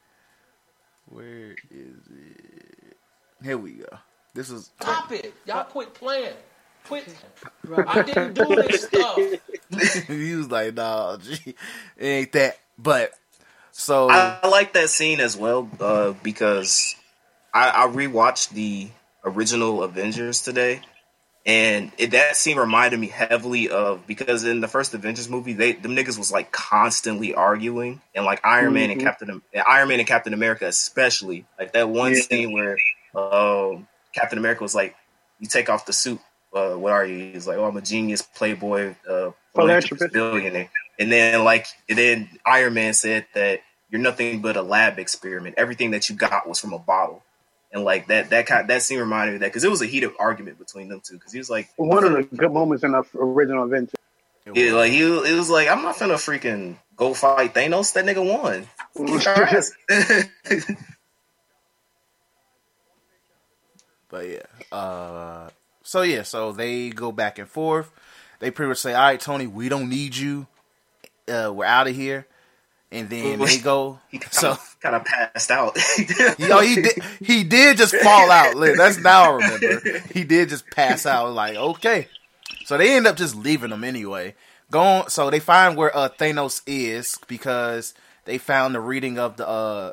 Where is it? Here we go. This is Stop it. Y'all quit playing. Quit. I didn't do this stuff. he was like, "Nah, G, it ain't that." But so I, I like that scene as well uh, because I, I rewatched the original Avengers today, and it, that scene reminded me heavily of because in the first Avengers movie, they them niggas was like constantly arguing, and like Iron Man and Mhm. Captain Iron Man and Captain America especially, like that one Yeah. scene where um, Captain America was like, "You take off the suit." Uh, what are you? He's like, "Oh, I'm a genius, playboy, uh, Philanthropist. billionaire." And then like, and then Iron Man said that you're nothing but a lab experiment. Everything that you got was from a bottle. And like that, that kind, that scene reminded me of that because it was a heated argument between them two. Because he was like, One of the good moments in the original Avengers. yeah, like he, it was like, I'm not finna freaking go fight Thanos. That nigga won. Kick our ass. But yeah. Uh so yeah, so they go back and forth. They pretty much say, All right, Tony, we don't need you. Uh we're out of here. And then they go he kind so of, kind of passed out. he, oh, he did he did just fall out. That's now I remember. He did just pass out like, okay. So they end up just leaving him anyway. Going so they find where uh Thanos is because they found the reading of the uh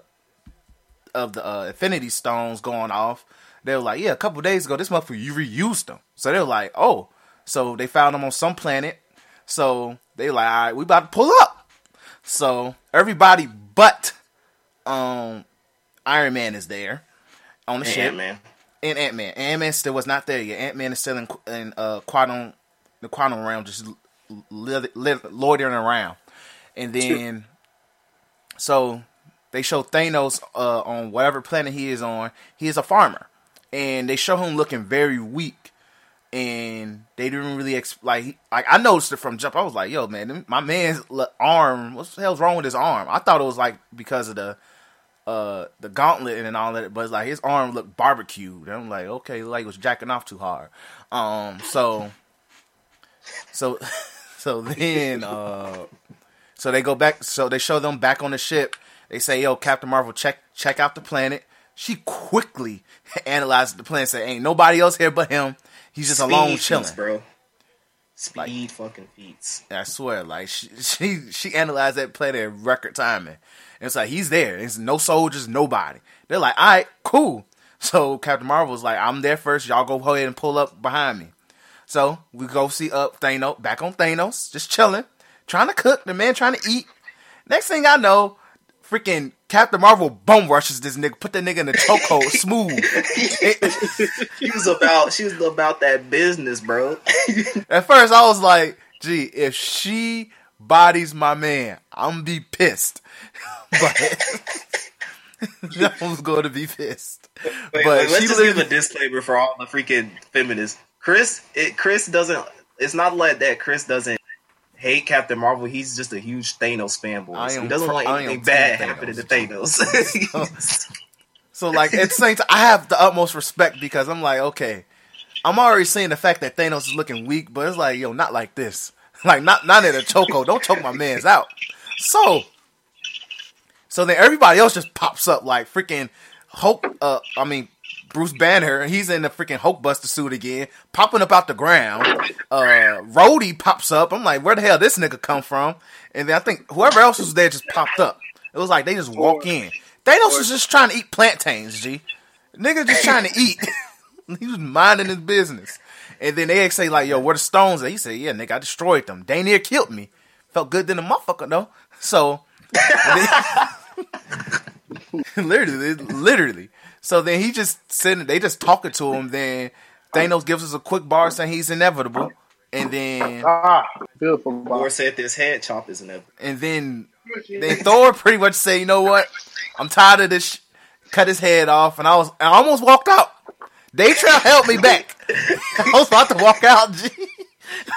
of the uh, Infinity Stones going off. They were like, yeah, a couple days ago, this motherfucker you reused them. So they were like, oh, so they found them on some planet. So they like, all right, we about to pull up. So everybody but um Iron Man is there on the and ship man. and Ant Man. Ant Man still was not there yet. Ant Man is still in, in uh, quantum, the quantum realm, just li- li- loitering around. And then, so they show Thanos uh, on whatever planet he is on. He is a farmer, and they show him looking very weak. And they didn't really ex- like. Like I noticed it from jump. I was like, "Yo, man, my man's arm. What the hell's wrong with his arm?" I thought it was like because of the uh the gauntlet and all that, but like his arm looked barbecued. And I'm like, okay, like was jacking off too hard. Um, so, so, so then, uh, so they go back. So they show them back on the ship. They say, "Yo, Captain Marvel, check check out the planet." She quickly analyzed the planet. Said, "Ain't nobody else here but him. He's just alone Speed chilling." feats, bro. Speed fucking feats. I swear, like she she she analyzed that planet in record timing. And it's like he's there. It's no soldiers, nobody. They're like, all right, cool. So Captain Marvel's like, I'm there first. Y'all go ahead and pull up behind me. So we go see up Thanos, back on Thanos, just chilling, trying to cook. The man trying to eat. Next thing I know, freaking Captain Marvel bum rushes this nigga, put that nigga in the chokehold, smooth. She was about, she was about that business, bro. At first, I was like, "Gee, if she bodies my man, I'm gonna be pissed." but I was going to be pissed. Wait, but wait, let's she just give a disclaimer for all the freaking feminists. Chris, it, Chris doesn't. It's not like that. Chris doesn't hate Captain Marvel. He's just a huge Thanos fanboy. So he doesn't want anything bad happening to Thanos. So, like, at the same time, I have the utmost respect because I'm like, okay, I'm already seeing the fact that Thanos is looking weak, but it's like, yo, not like this. Like, not not in a choco. Don't choke my man's out. So, so then everybody else just pops up like freaking Hulk. Uh, I mean, Bruce Banner. He's in the freaking Hulkbuster suit again, popping up out the ground. Uh, Rhodey pops up. I'm like, where the hell this nigga come from? And then I think whoever else was there just popped up. It was like they just walk in. Thanos was just trying to eat plantains, G. Nigga just trying to eat. he was minding his business. And then they say like, "Yo, where the stones?" At? He said, "Yeah, nigga, I destroyed them. They near killed me. Felt good than a motherfucker though." So, literally, literally. So then he just sitting. They just talking to him. Then Thanos gives us a quick bar saying he's inevitable. And then, Ah, beautiful. or said this head chop is inevitable. and then, then Thor pretty much say, "You know what? I'm tired of this." Sh-. Cut his head off, and I was, I almost walked out. They try to help me back. I was about to walk out. G.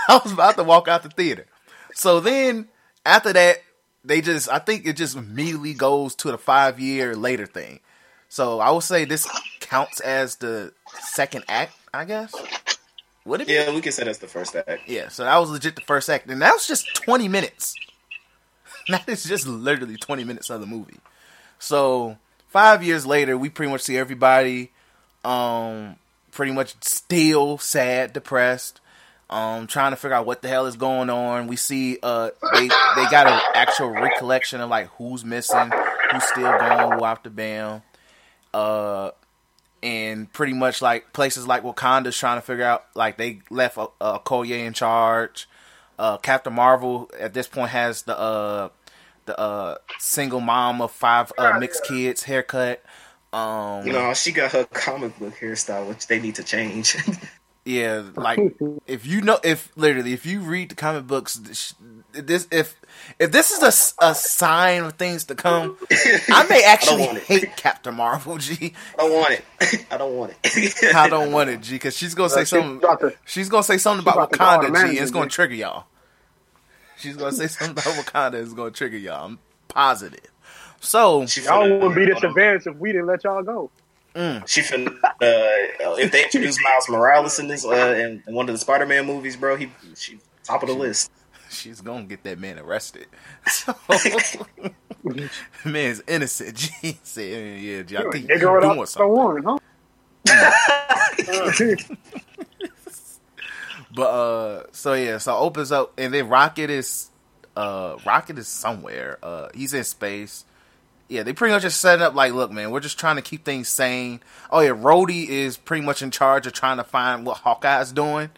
I was about to walk out the theater. So then after that, they just I think it just immediately goes to the five year later thing. So I would say this counts as the second act, I guess. Would it be? Yeah, we can say that's the first act. Yeah, so that was legit the first act. And that was just 20 minutes. That is just literally 20 minutes of the movie. So, five years later, we pretty much see everybody um pretty much still sad, depressed, um, trying to figure out what the hell is going on. We see uh they they got an actual recollection of like who's missing, who's still gone, who off the bam. Uh and pretty much like places like Wakanda's trying to figure out like they left a, uh Okoye in charge. Uh Captain Marvel at this point has the uh the uh single mom of five uh mixed kids haircut. Um You know, she got her comic book hairstyle, which they need to change. Yeah, like if you know, if literally, if you read the comic books, this if if this is a, a sign of things to come, I may actually want it. hate Captain Marvel. G, I don't want it. I don't want it. I don't want it. G, because she's gonna say uh, she's something. about to- She's gonna say something about about to call the Wakanda. G, and manager, it's gonna G. trigger y'all. She's gonna say something about Wakanda. It's gonna trigger y'all. I'm positive. So She Y'all wouldn't be this advanced if we didn't let y'all go. She finna, uh, if they introduce Miles Morales in this, uh, in, in one of the Spider-Man movies, bro, he, she top of the list. she's gonna get that man arrested. So, man's innocent. G said, "Yeah, G, I think you're without doing the something." warrant, huh? But uh so yeah, so opens up and then Rocket is uh Rocket is somewhere. Uh he's in space. Yeah, they pretty much just set it up like, look, man, we're just trying to keep things sane. Oh yeah, Rhodey is pretty much in charge of trying to find what Hawkeye's doing.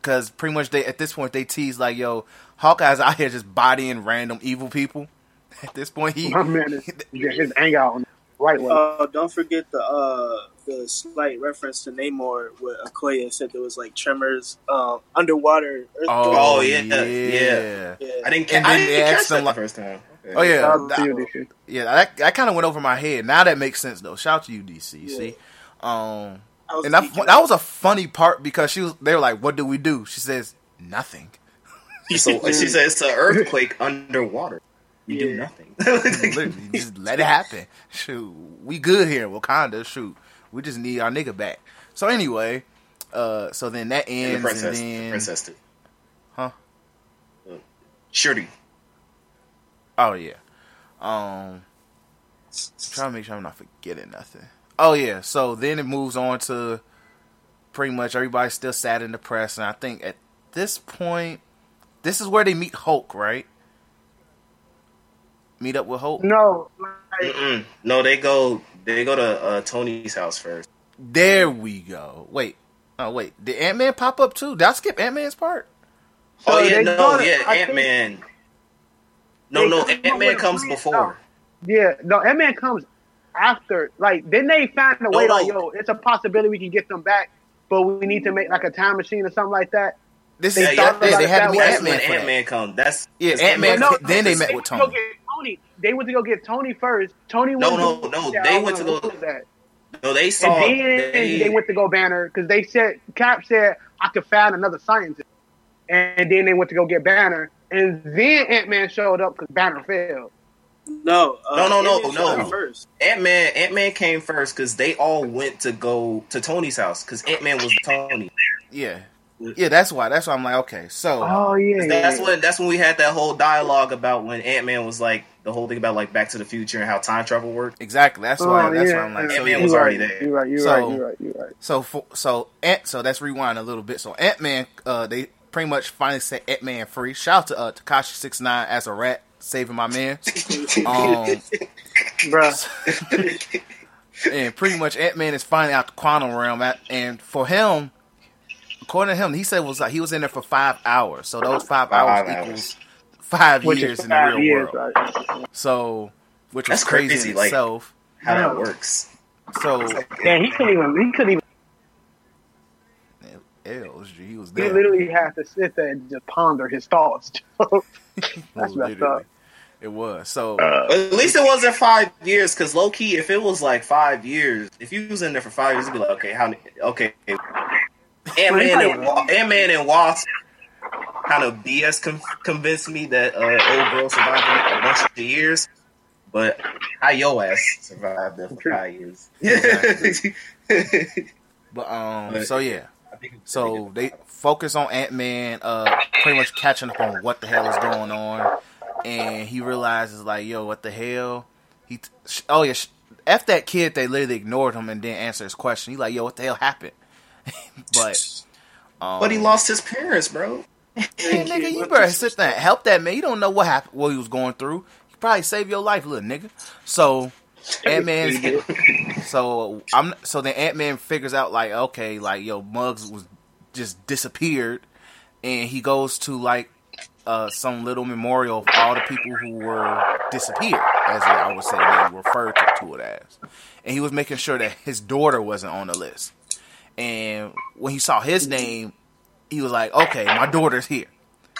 Cause pretty much they at this point they tease like, yo, Hawkeye's out here just bodying random evil people. At this point he My man is get his anger on right way. Uh, don't forget the uh, the slight reference to Namor, where Okoye said there was like tremors, um, underwater. Earthquake. Oh, yeah, yeah. yeah. I didn't, And ca- I then didn't they catch asked that him, the like- first time. Okay. Oh yeah, Shout out to you, DC. yeah. That that kind of went over my head. Now that makes sense though. Shout out to you, DC. Yeah. See, um, I was and that, that was a funny part because she was. They were like, "What do we do?" She says, "Nothing." So she said it's an earthquake underwater. You do nothing. Literally, just let it happen. Shoot, we good here, in Wakanda. Shoot, we just need our nigga back. So anyway, uh, so then that and the princess, and the princess too. Huh? Uh, Shorty. Oh yeah, um, trying to make sure I'm not forgetting nothing. Oh yeah, so then it moves on to pretty much everybody's still sad and depressed, and I think at this point, this is where they meet Hulk, right? Meet up with Hulk. No, Mm-mm. No, they go. They go to uh, Tony's house first. There we go. Wait. Oh wait, did Ant Man pop up too? Did I skip Ant Man's part? Oh So yeah, no, go to- yeah, Ant Man. No, They no, come Ant Man comes plan. before. yeah, no, Ant Man comes after. Like, then they find a No, way, no. like, yo, it's a possibility we can get them back, but we need to make like a time machine or something like that. This They is Yeah, thought yeah, yeah, they had to meet Ant Man for Ant that. Man comes. That's Yeah, Ant-Man Ant-Man- Then they met with to go Tony. get Tony. They went to go get Tony first. Tony No, went no, to, no, yeah, they went to go- lose that. No, they saw. And then they, they, went to go Banner because they said Cap said I could find another scientist, and then they went to go get Banner, and then Ant Man showed up because Banner failed. No, uh, No, no, no, Ant-Man no. First. Ant Man. Ant Man came first because they all went to go to Tony's house because Ant Man was Tony. Yeah. Yeah, that's why. That's why I'm like, okay, so Oh yeah, That's yeah. when that's when we had that whole dialogue about when Ant Man was like the whole thing about like Back to the Future and how time travel worked. exactly. That's why. Oh, that's yeah. why I'm like, so Ant-Man yeah. was already right, there. You're right. You're So- right. You're right. You're right. So for, so Ant. So let's rewind a little bit. So Ant Man, uh, they pretty much finally set Ant Man free. Shout out to uh, Tekashi Six Nine as a rat saving my man. Um, Bruh. and pretty much Ant Man is finally out the quantum realm. At, and for him, according to him, he said it was like he was in there for five hours. So those five, Five hours, hours. equals five Which years is in the five real years, world. right? So, which was crazy, crazy, in like- itself. how that works. So, Yeah, he couldn't even. He couldn't even. L's, he was He literally had to sit there and just ponder his thoughts. That's messed Literally. up. It was. So, At least it wasn't five years, because low key, if it was like five years, if you was in there for five years, you'd be like, okay, how? Okay, Ant Man and Ant Man and Wasp kind of BS con- convinced me that uh, old girl survived a bunch of years, but how your ass survived there for five years? but um, But- so yeah. I think it's So they focus on Ant Man, uh, pretty much catching up on what the hell is going on, and he realizes like, yo, what the hell? He, sh- oh yeah, sh- f that kid. They literally ignored him and didn't answer his question. He like, yo, what the hell happened? but um, But he lost his parents, bro. Yeah, nigga, you better sit there and help that man. You don't know what happened, what he was going through. He probably saved your life, little nigga. So Ant Man, so I'm so then Ant Man figures out like, okay, like yo, Muggs was just disappeared, and he goes to like uh, some little memorial of all the people who were disappeared, as I would say they referred to, to it as, and he was making sure that his daughter wasn't on the list. And when he saw his name, he was like, "Okay, my daughter's here."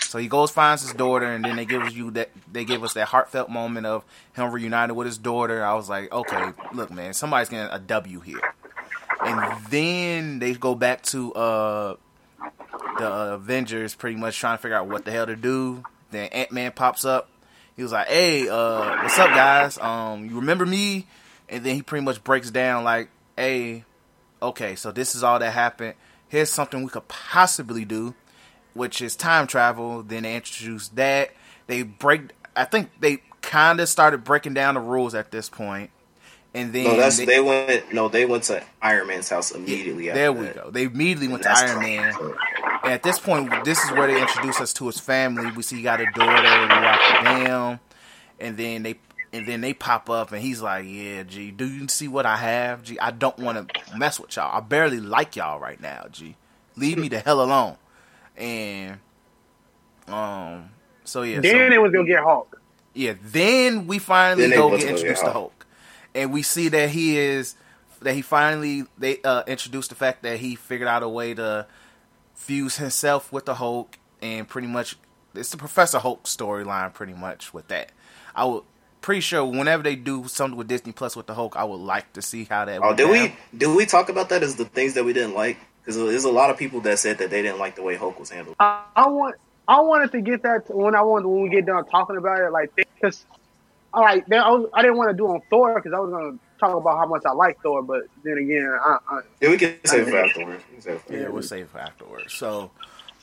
So he goes finds his daughter, and then they give you that they give us that heartfelt moment of him reunited with his daughter. I was like, "Okay, look, man, somebody's getting a W here." And then they go back to uh, the Avengers, pretty much trying to figure out what the hell to do. Then Ant Man pops up. He was like, "Hey, uh, what's up, guys? Um, you remember me?" And then he pretty much breaks down like, "Hey, okay, so this is all that happened. Here's something we could possibly do, which is time travel. Then they introduce that. They break. I think they kind of started breaking down the rules at this point, and then No, that's they, they, went. No, they went to Iron Man's house immediately. after there we that. go. They immediately went to Iron. Man. And at this point, this is where they introduce us to his family. We see he got a daughter. We watch them, and then they and then they pop up, and he's like, "Yeah, G, do you see what I have? G, I don't want to mess with y'all. I barely like y'all right now. G, leave me the hell alone." And um, so yeah, Then so, they was gonna get Hulk. yeah. Then we finally Then go was get introduced get to Hulk, and we see that he is that he finally they uh, introduced the fact that he figured out a way to fuse himself with the Hulk, and pretty much it's the Professor Hulk storyline. Pretty much with that, I would pretty sure whenever they do something with Disney Plus with the Hulk, I would like to see how that. Oh, went did down. we did we talk about that as the things that we didn't like? Because there's a lot of people that said that they didn't like the way Hulk was handled. I, I want I wanted to get that to when I wanted when we get done talking about it, like because all right, then I, was, I didn't want to do on Thor because I was gonna talk about how much I like Thor, but then again, I, I, Yeah, we can save it for afterwards. We can for Yeah, afterwards. we'll save for afterwards. So,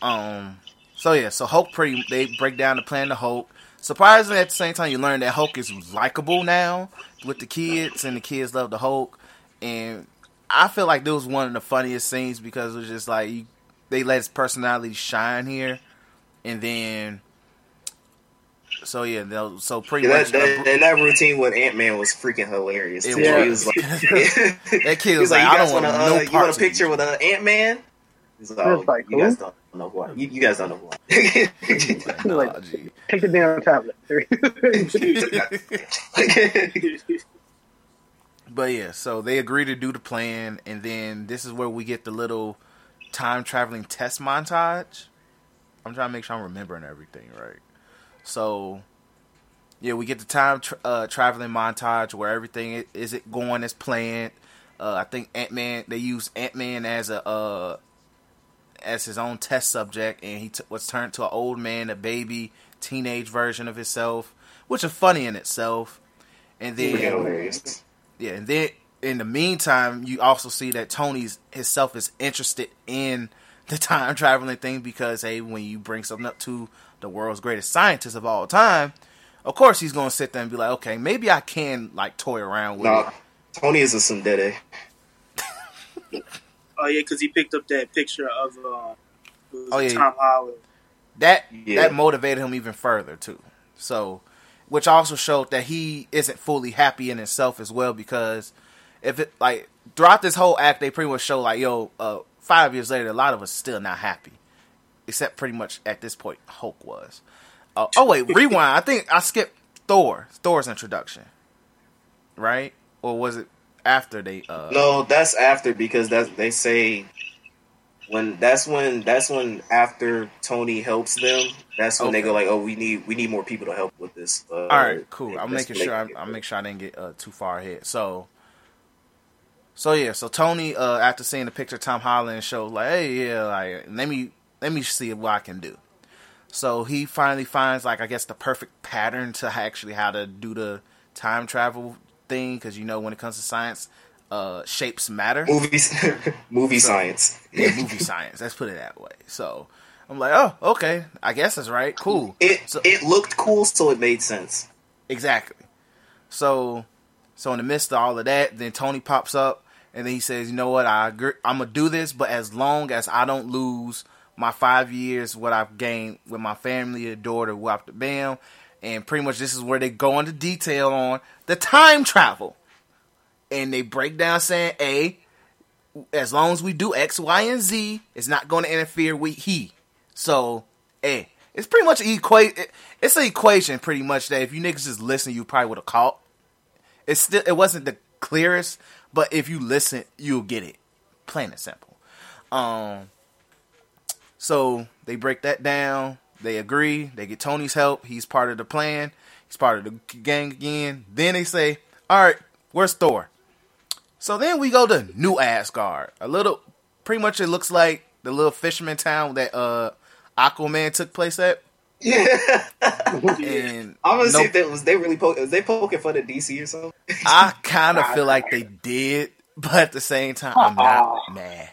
um, so yeah, so Hulk pretty they break down the plan to Hulk. Surprisingly, at the same time, you learn that Hulk is likable now with the kids, and the kids love the Hulk. And I feel like this was one of the funniest scenes because it was just like you, they let his personality shine here, and then. So yeah, they'll- so pretty Yeah, much that, that, and that routine with Ant Man was freaking hilarious. It too. was. He was like, that kid was was like, like, I "You guys don't want want to? no Uh, you want a picture with an Ant Man?" He's like, "Oh, like, you guys don't know who I. You, you guys don't know who I." am." Nah, take the damn tablet. But yeah, so they agree to do the plan, and then this is where we get the little time traveling test montage. I'm trying to make sure I'm remembering everything right. So, yeah, we get the time tra- uh, traveling montage where everything is it going as planned. Uh, I think Ant Man they use Ant Man as a uh, as his own test subject, and he t- was turned to an old man, a baby, teenage version of himself, which is funny in itself. And then. Yeah, and then in the meantime, you also see that Tony's himself is interested in the time traveling thing because hey, when you bring something up to the world's greatest scientist of all time, of course he's gonna sit there and be like, okay, maybe I can like toy around with No, it. Tony is a Tsundere. Oh yeah, because he picked up that picture of uh, was Oh, yeah. Tom Holland. That Yeah. that motivated him even further too. So, which also showed that he isn't fully happy in himself as well because if it like throughout this whole act, they pretty much show like, yo, uh, five years later, a lot of us still not happy, except pretty much at this point, Hulk was. Uh, oh wait, rewind. I think I skipped Thor. Thor's introduction, right? Or was it after they? Uh, No, that's after because that they say when that's when that's when after Tony helps them, that's when they go like, "Oh, we need we need more people to help with this." Uh, All right, cool. I'm making sure I, make sure I didn't get uh, too far ahead. So, so yeah, so Tony, uh, after seeing the picture of Tom Holland, shows like, hey, yeah, like let me let me see what I can do. So he finally finds like I guess the perfect pattern to actually how to do the time travel thing because you know when it comes to science, uh, shapes matter. movies, movie So- science. Yeah, movie science. Let's put it that way. So I'm like, oh, okay, I guess that's right. Cool. It So- it looked cool, so it made sense. Exactly. So, so in the midst of all of that, then Tony pops up, and then he says, "You know what? I agree. I'm gonna do this, but as long as I don't lose my five years, what I've gained with my family, a daughter, whopped the bam." And pretty much this is where they go into detail on the time travel, and they break down saying, "A, as long as we do X, Y, and Z, it's not going to interfere with he." So, A, it's pretty much equate. It, it's an equation, pretty much that if you niggas just listen, you probably would have caught. It's still it wasn't the clearest, but if you listen, you'll get it. Plain and simple. Um. So they break that down. They agree. They get Tony's help. He's part of the plan. He's part of the gang again. Then they say, "All right, where's Thor?" So then we go to New Asgard. A little, pretty much, it looks like the little fisherman town that uh Aquaman took place at. Yeah. And I'm gonna see if they was they really po- was they poking fun at DC or something. I kind of feel like they did, but at the same time, I'm not mad.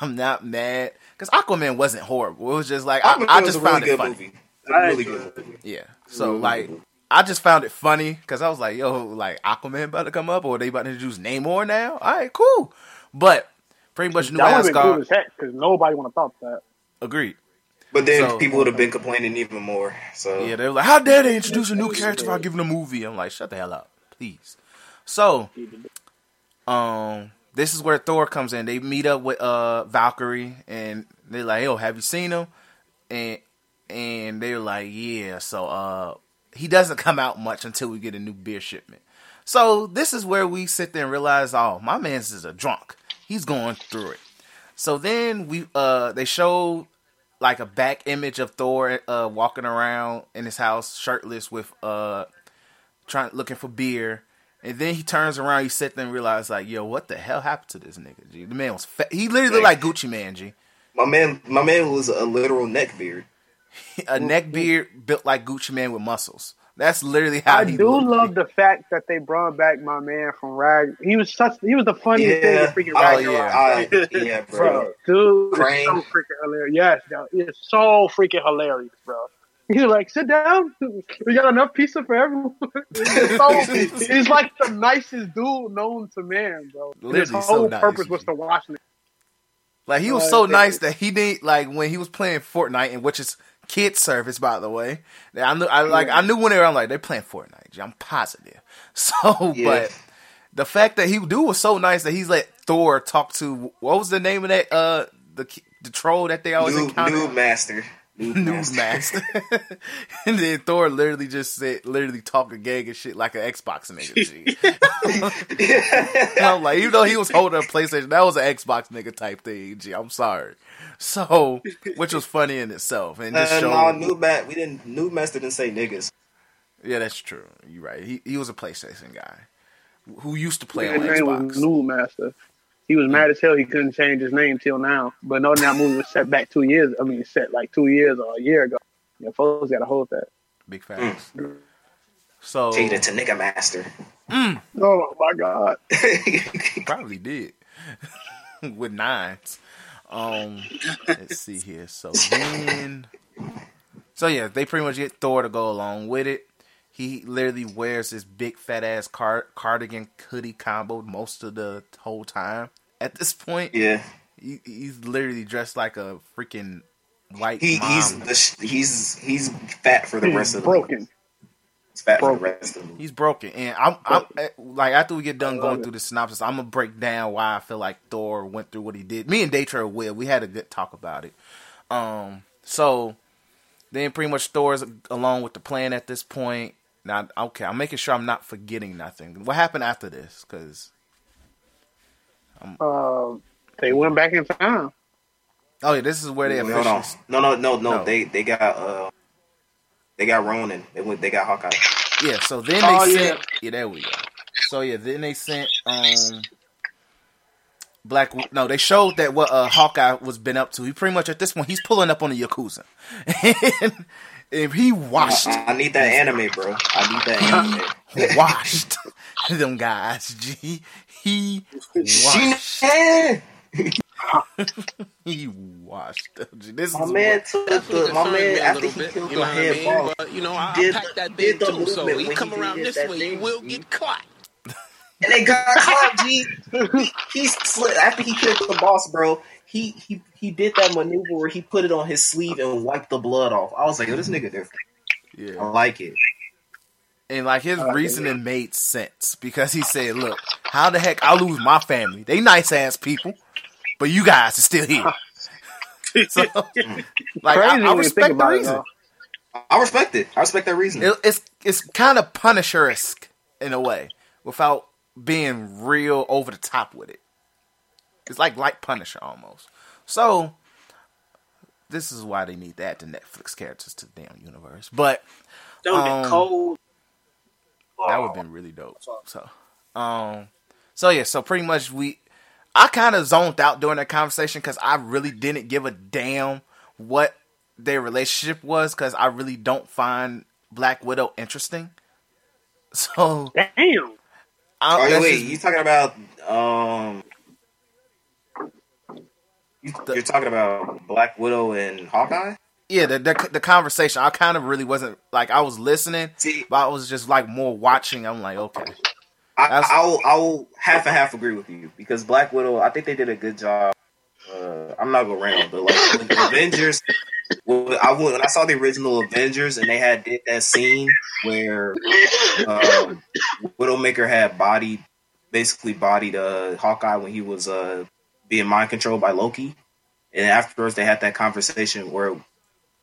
I'm not mad because Aquaman wasn't horrible. It was just like I, I just really found it funny. movie. Really good movie. Yeah. So like, I just found it funny because I was like, yo, like Aquaman about to come up, or they about to introduce Namor now? All right, cool. But pretty much New That would have been cool Asgard as because nobody would have thought that. agreed. But then So- people would have been complaining even more. So Yeah, they were like, how dare they introduce a new character without giving a movie? I'm like, shut the hell up, please. So, um, this is where Thor comes in. They meet up with uh Valkyrie, and they're like, "Yo, have you seen him?" And and they're like, "Yeah." So, uh, he doesn't come out much until we get a new beer shipment. So this is where we sit there and realize, oh, my man's is a drunk. He's going through it. So then we uh they show like a back image of Thor uh walking around in his house shirtless with uh trying looking for beer. And then he turns around, he sits there and realizes like, yo, what the hell happened to this nigga? G? The man was fat. He literally looked like Gucci Mane, G. my man, my man was a literal neck beard. A neck beard built like Gucci Mane with muscles. That's literally how I he do looked. love the fact that they brought back my man from Rag. He was such. He was the funniest thing in Yeah. freaking Oh Rag. yeah. I, yeah, bro. Bro, dude, Crane. it's so freaking hilarious. Yes, no, it's so freaking hilarious, bro. He's like, sit down. We got enough pizza for everyone. It's so, he's like the nicest dude known to man, bro. And His Literally so whole nice, purpose was to watch me. Like he was Uh, so nice that he didn't like when he was playing Fortnite, and which is kid service, by the way. I knew, I like, I knew when they were. I'm like, they're playing Fortnite. I'm positive. So, Yeah. but the fact that he dude was so nice that he's let Thor talk to what was the name of that uh the the troll that they always encounter. noob master. Noob, News master. and then Thor literally just said, literally talked to gang and shit like an Xbox nigga. G. And I'm like, even though he was holding a PlayStation, that was an Xbox nigga type thing. G, I'm sorry. So, which was funny in itself, and just Uh, showed. no, noob ma- we didn't. Noob master didn't say niggas. yeah, that's true. You're right. He he was a PlayStation guy who used to play His on name Xbox. was Noob Master. He was mad as hell he couldn't change his name till now. But no, that movie was set back two years. I mean, set like two years or a year ago. Yeah, folks got to hold that. Big facts. So Change it to nigga master. Oh my god! probably did with nines. Um, let's see here. So then, so yeah, they pretty much get Thor to go along with it. He literally wears this big fat ass car- cardigan hoodie combo most of the whole time. At this point, yeah, he, he's literally dressed like a freaking white he, mom. he's the sh- he's he's fat for the rest of the broken. movie. He's fat for the Broken. rest of the. He's broken, and I'm, I'm eh, like after we get done going through the synopsis, I'm gonna break down why I feel like Thor went through what he did. Me and Daytra will. We had a good talk about it. Um, so then pretty much Thor's along with the plan at this point. Now, okay, I'm making sure I'm not forgetting nothing. What happened after this? Because Uh, they went back in time. oh yeah, this is where they Wait, hold on. No, no, no, no. No. They they got uh they got Ronin. They went. They got Hawkeye. Yeah, so then they Oh, yeah. sent yeah. there we go. So yeah, then they sent um Black no, they showed that what uh Hawkeye was been up to. He pretty much at this point he's pulling up on the Yakuza. and if he washed I, I need that anime, bro. I need that anime. washed them guys, G. He washed Yeah. he washed them. G. This My is man what- took Definitely the my man me a after little he bit, killed you the know what I head mean? boss. But you know, I did packed that did big the too, so movement he come he around this way, thing. you will get caught. and they got caught. G, he, he slid after he killed the boss, bro. He he he did that maneuver where he put it on his sleeve and wiped the blood off. I was like, yo, this nigga different. Yeah, I like it. And like his I like it, reasoning made sense because he said, "Look, how the heck I lose my family? They nice ass people, but you guys are still here." so, like, I, Crazy I when respect the about it, reason. I respect it. I respect that reason. It, it's it's kind of Punisher-esque in a way, without being real over the top with it. It's like like Punisher almost. So this is why they need to the Netflix characters to the damn universe. But don't Um, be cold. That would have been really dope. So, um, so yeah, so pretty much we, I kind of zoned out during that conversation because I really didn't give a damn what their relationship was because I really don't find Black Widow interesting. So, Damn. I, Oh, that's wait, just- you talking about um? You, The- you're talking about Black Widow and Hawkeye. Yeah, the, the the conversation. I kind of really wasn't like I was listening, See, but I was just like more watching. I'm like, okay, I, I will, I will half and half agree with you because Black Widow. I think they did a good job. Uh, I'm not gonna rant, but like Avengers. When I when I saw the original Avengers and they had did that scene where um, Widowmaker had bodied, basically bodied uh, Hawkeye when he was uh, being mind controlled by Loki, and afterwards they had that conversation where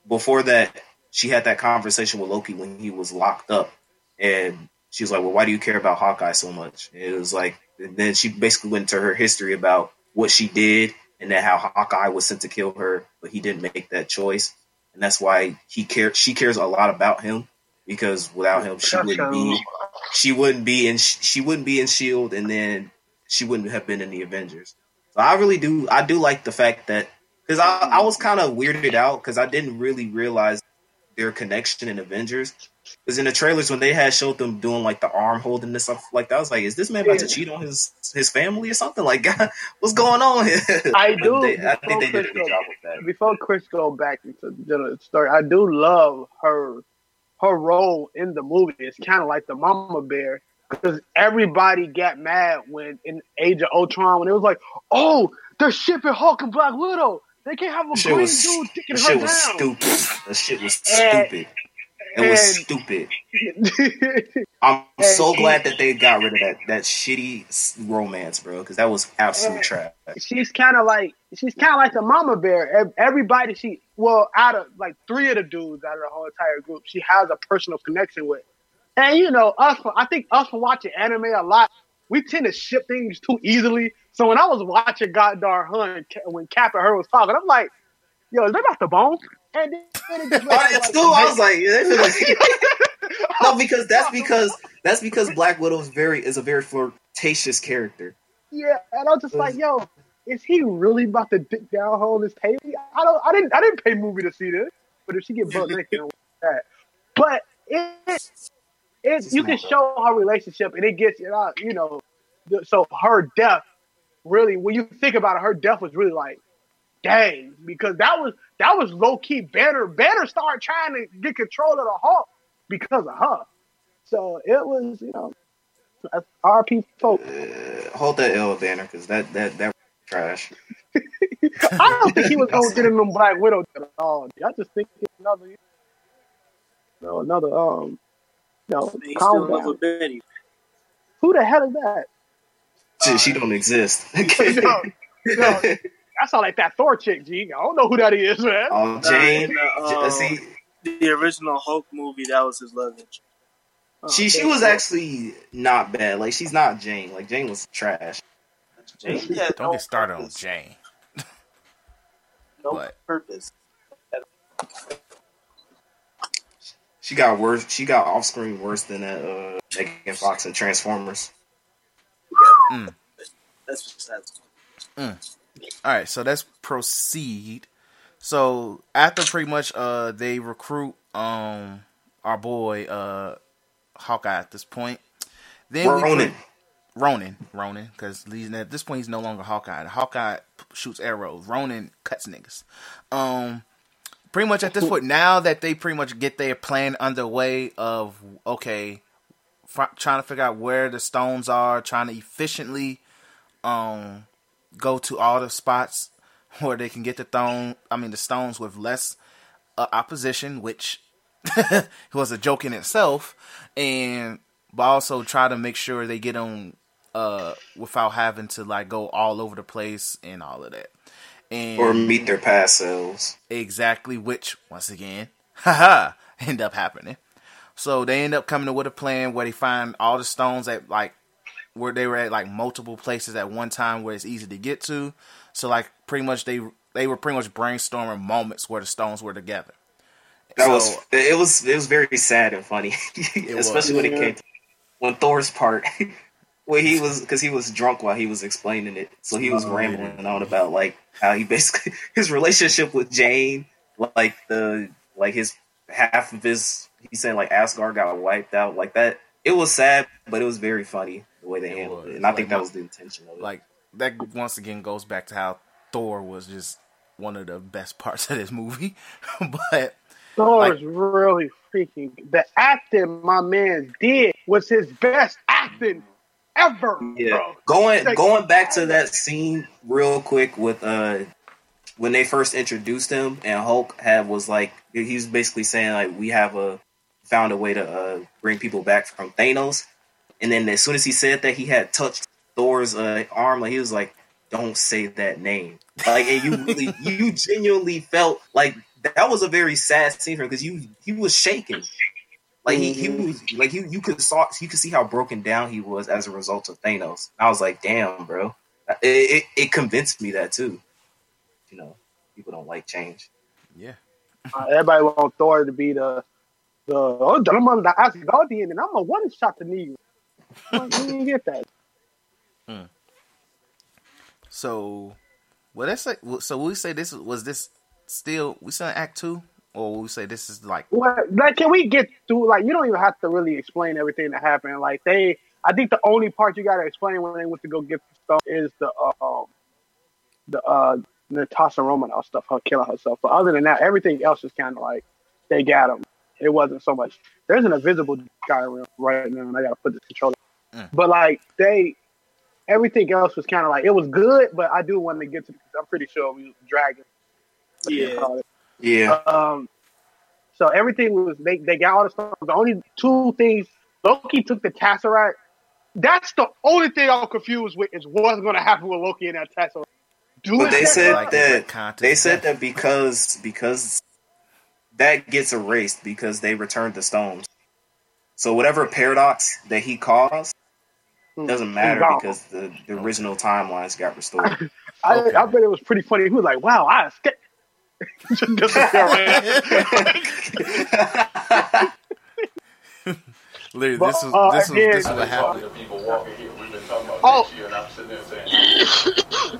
before that she had that conversation with Loki when he was locked up, and she was like, "Well, why do you care about Hawkeye so much?" And it was like, and then she basically went into her history about what she did and then how Hawkeye was sent to kill her, but he didn't make that choice, and that's why he cared. She cares a lot about him because without him, she wouldn't be. She wouldn't be in. She wouldn't be in Shield, and then she wouldn't have been in the Avengers. So I really do. I do like the fact that because I, I was kind of weirded out because I didn't really realize their connection in Avengers. Because in the trailers, when they had showed them doing like the arm holding and stuff like that, I was like, "Is this man about to cheat on his his family or something? Like, God, what's going on here?" I do. they- I think they before did a Chris good job with that. before Chris go back into the story, I do love her her role in the movie. It's kind of like the Mama Bear because everybody got mad when in Age of Ultron when it was like, oh, they're shipping Hulk and Black Widow. They can't have a green was, dude kicking that her shit was stupid. That shit was And- stupid. It was stupid. I'm so glad that they got rid of that that shitty romance, bro, because that was absolute trash. she's kind of like she's kind of like the mama bear. Everybody she well out of like three of the dudes out of the whole entire group, she has a personal connection with. And you know us, I think us from watching anime a lot, we tend to ship things too easily. So when I was watching Goddard Hun, Ca- when Cap and her was talking, I'm like, yo, is that not the bone? And then, it just Oh, it's still, I was like, like- no, oh, because that's because that's because Black Widow is very is a very flirtatious character. Yeah, and I was just like, yo, is he really about to dick down hole this Haley? I don't, I didn't, I didn't pay movie to see this, but if she get butt naked, that. But it, it, you can show her relationship, and it gets, you know, you know, so her death really, when you think about it, her death was really like, dang, because that was that was low key. Banner, Banner started trying to get control of the Hulk because of her. So it was, you know, RP folk. Uh, hold that L banner because that that that trash. I don't think he was going to get in them Black Widow at all. I just think it's another, no, another, um, no, He's still calm down. Who the hell is that? She, she don't exist. no, no, that sound like that Thor chick, G. I don't know who that is, man. oh, Jane. Uh, J- uh, see, The original Hulk movie, that was his love interest. Oh, she she okay. was actually not bad. Like she's not Jane. Like Jane was trash. Jane don't no get started on. Jane. No What? purpose. She got worse. She got off screen worse than that uh, Megan Fox and Transformers. Mm. That's besides. All right, so let's proceed. So after pretty much uh they recruit um our boy uh Hawkeye at this point. Then we Ronin. put- Ronin, Ronin, because at this point he's no longer Hawkeye. Hawkeye shoots arrows. Ronin cuts niggas. Um, pretty much at this point, now that they pretty much get their plan underway of okay, f- trying to figure out where the stones are, trying to efficiently um go to all the spots where they can get the stone. I mean the stones with less uh, opposition, which was a joke in itself, and but also try to make sure they get them uh without having to like go all over the place and all of that. And or meet their past selves. exactly which once again haha end up happening so they end up coming up with a plan where they find all the stones at like where they were at like multiple places at one time where it's easy to get to. So like pretty much they they were pretty much brainstorming moments where the stones were together. That So- was it was it was very sad and funny, especially when it came to when Thor's part. Where he was, because he was drunk while he was explaining it, so he was Oh, rambling on about like how he basically his relationship with Jane, like the like his half of his, he said like Asgard got wiped out, like that. It was sad, but it was very funny the way they It handled was. it, and I Like, think that was the intention of it. like that once again goes back to how thor was just one of the best parts of this movie but Thor Like- is really freaking. The acting my man did was his best acting ever, Yeah, bro. going Like- going back to that scene real quick with uh when they first introduced him and Hulk had was like he was basically saying like we have a found a way to uh bring people back from Thanos, and then as soon as he said that he had touched Thor's uh, arm, like he was like, "Don't say that name." Like, and you really you genuinely felt like that was a very sad scene for him because you he was shaking. Like he, he was like you you could saw you could see how broken down he was as a result of Thanos. I was like, damn, bro. It, it, it convinced me that too. You know, people don't like change. yeah Uh, everybody want Thor to be the the oh, I'm on the Asgardian and I'm a one shot to. Like, you didn't get that. So, well, that's like. So, we say this was this still we still in Act Two, or we say this is like What, like, can we get through? Like, you don't even have to really explain everything that happened. Like, they, I think the only part you gotta explain when they went to go get the stuff is the um, the uh, Natasha Romanoff stuff, her killing herself. But other than that, everything else is kind of like they got him. It wasn't so much. There's an invisible guy around right now, and I gotta put the controller. Mm. But like they, everything else was kind of like it was good, but I do want to get to. I'm pretty sure we was dragging. Yeah. Yeah, Um, so everything was they they got all the stuff. The only two things Loki took the Tesseract. That's the only thing I'm confused with is what's going to happen with Loki and that Tesseract. Do but they said like that they said that because because that gets erased because they returned the stones. So whatever paradox that he caused doesn't matter Gone. because the, the original timelines got restored. I, Okay. I bet it was pretty funny. He was like, "Wow, I escaped." Just disappear, man. literally But, this was uh, this was this is what happened. People walking here, we've been talking about Oh. next year, and I'm sitting there saying,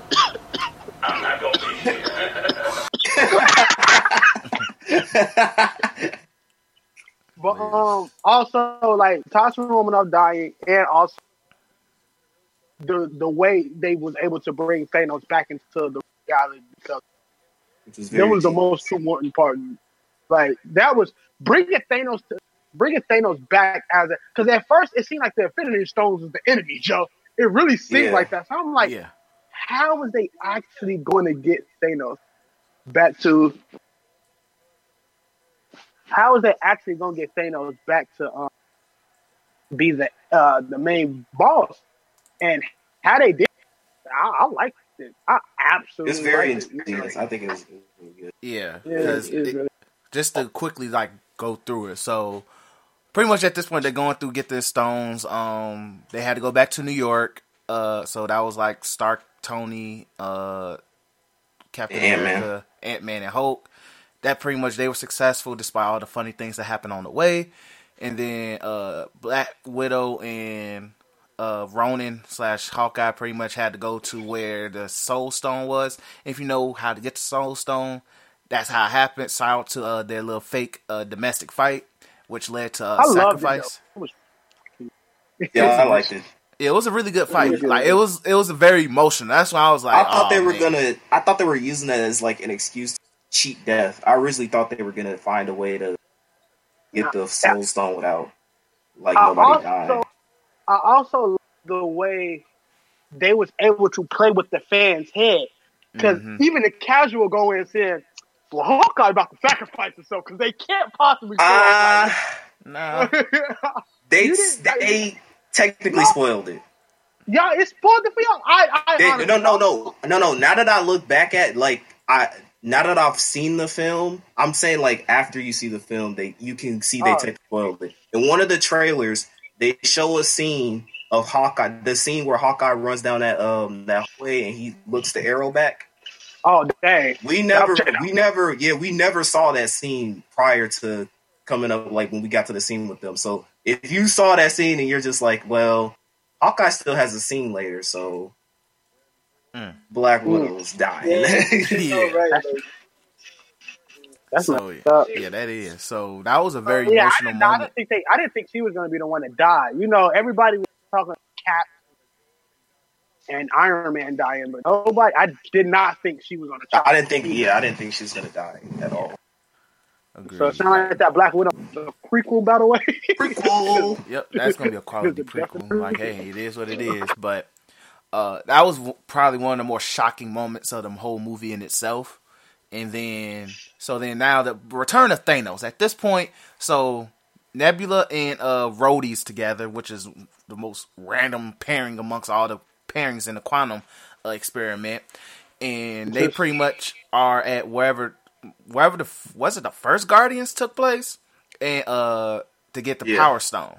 I'm not gonna be here. But um, also like Tasha Romanoff dying, and also the the way they was able to bring Thanos back into the reality because that was the most important part. Like that was bringing Thanos to bringing Thanos back as a because at first it seemed like the Infinity Stones was the enemy, Joe. It really seemed Yeah. like that. So I'm like, yeah, how was they actually going to get Thanos back to? How is they actually going to get Thanos back to um, be the uh, the main boss? And how they did, I, I liked it. I absolutely. It's very liked it. ingenious. I think it was, really good. yeah. Yeah, Because it's really- just to quickly like go through it. So pretty much at this point they're going through get the stones. Um, they had to go back to New York. Uh, so that was like Stark, Tony, uh, Captain Ant-Man. America, Ant Man, and Hulk. That pretty much they were successful despite all the funny things that happened on the way. And then uh, Black Widow and uh, Ronin slash Hawkeye pretty much had to go to where the Soul Stone was. If you know how to get the Soul Stone, that's how it happened. So out to uh, their little fake uh, domestic fight, which led to uh, I sacrifice. though. It was Yeah, I liked it. Yeah, it was a really good fight. Really good. Like it was, it was very emotional. That's why I was like, I thought "Oh, they were man." gonna. I thought they were using that as like an excuse to cheat death. I originally thought they were gonna find a way to get the soul stone without like I nobody also, died. I also love the way they was able to play with the fans' head because Mhm. even the casual go in and said, "Well, Hawkeye about to sacrifice himself because they can't possibly." Uh, Nah. they they technically spoiled it. y'all, it's spoiled it for y'all. I, I They, honestly- no, no, no, no, no. Now that I look back at like I now that I've seen the film, I'm saying like after you see the film, they you can see they Oh. technically spoiled it. In one of the trailers, they show a scene of Hawkeye, the scene where Hawkeye runs down that um that way and he looks the arrow back. Oh dang! We never, check it out. we never, yeah, we never saw that scene prior to coming up. Like when we got to the scene with them. So if you saw that scene and you're just like, well, Hawkeye still has a scene later, so Mm. Black Mm. Widow's dying. Yeah, Yeah. no, right, like, That's So messed up. yeah, that is. So that was a very yeah, I emotional didn't, I moment. didn't think they, I didn't think she was going to be the one to die. You know, everybody was talking Cap and Iron Man dying, but nobody. I did not think she was going to. die. I didn't think, yeah, I didn't think she was gonna die at all. Agreed. So it sounded like that Black Widow the prequel, by the way. Prequel. Yep, that's gonna be a quality Definitely. prequel. Like, hey, it is what it is. But uh, that was w- probably one of the more shocking moments of the whole movie in itself. And then, so then now the return of Thanos. At this point, so Nebula and uh Rhodey's together, which is the most random pairing amongst all the pairings in the quantum uh, experiment, and they pretty much are at wherever wherever the was it the first Guardians took place, and uh to get the Yeah. Power Stone.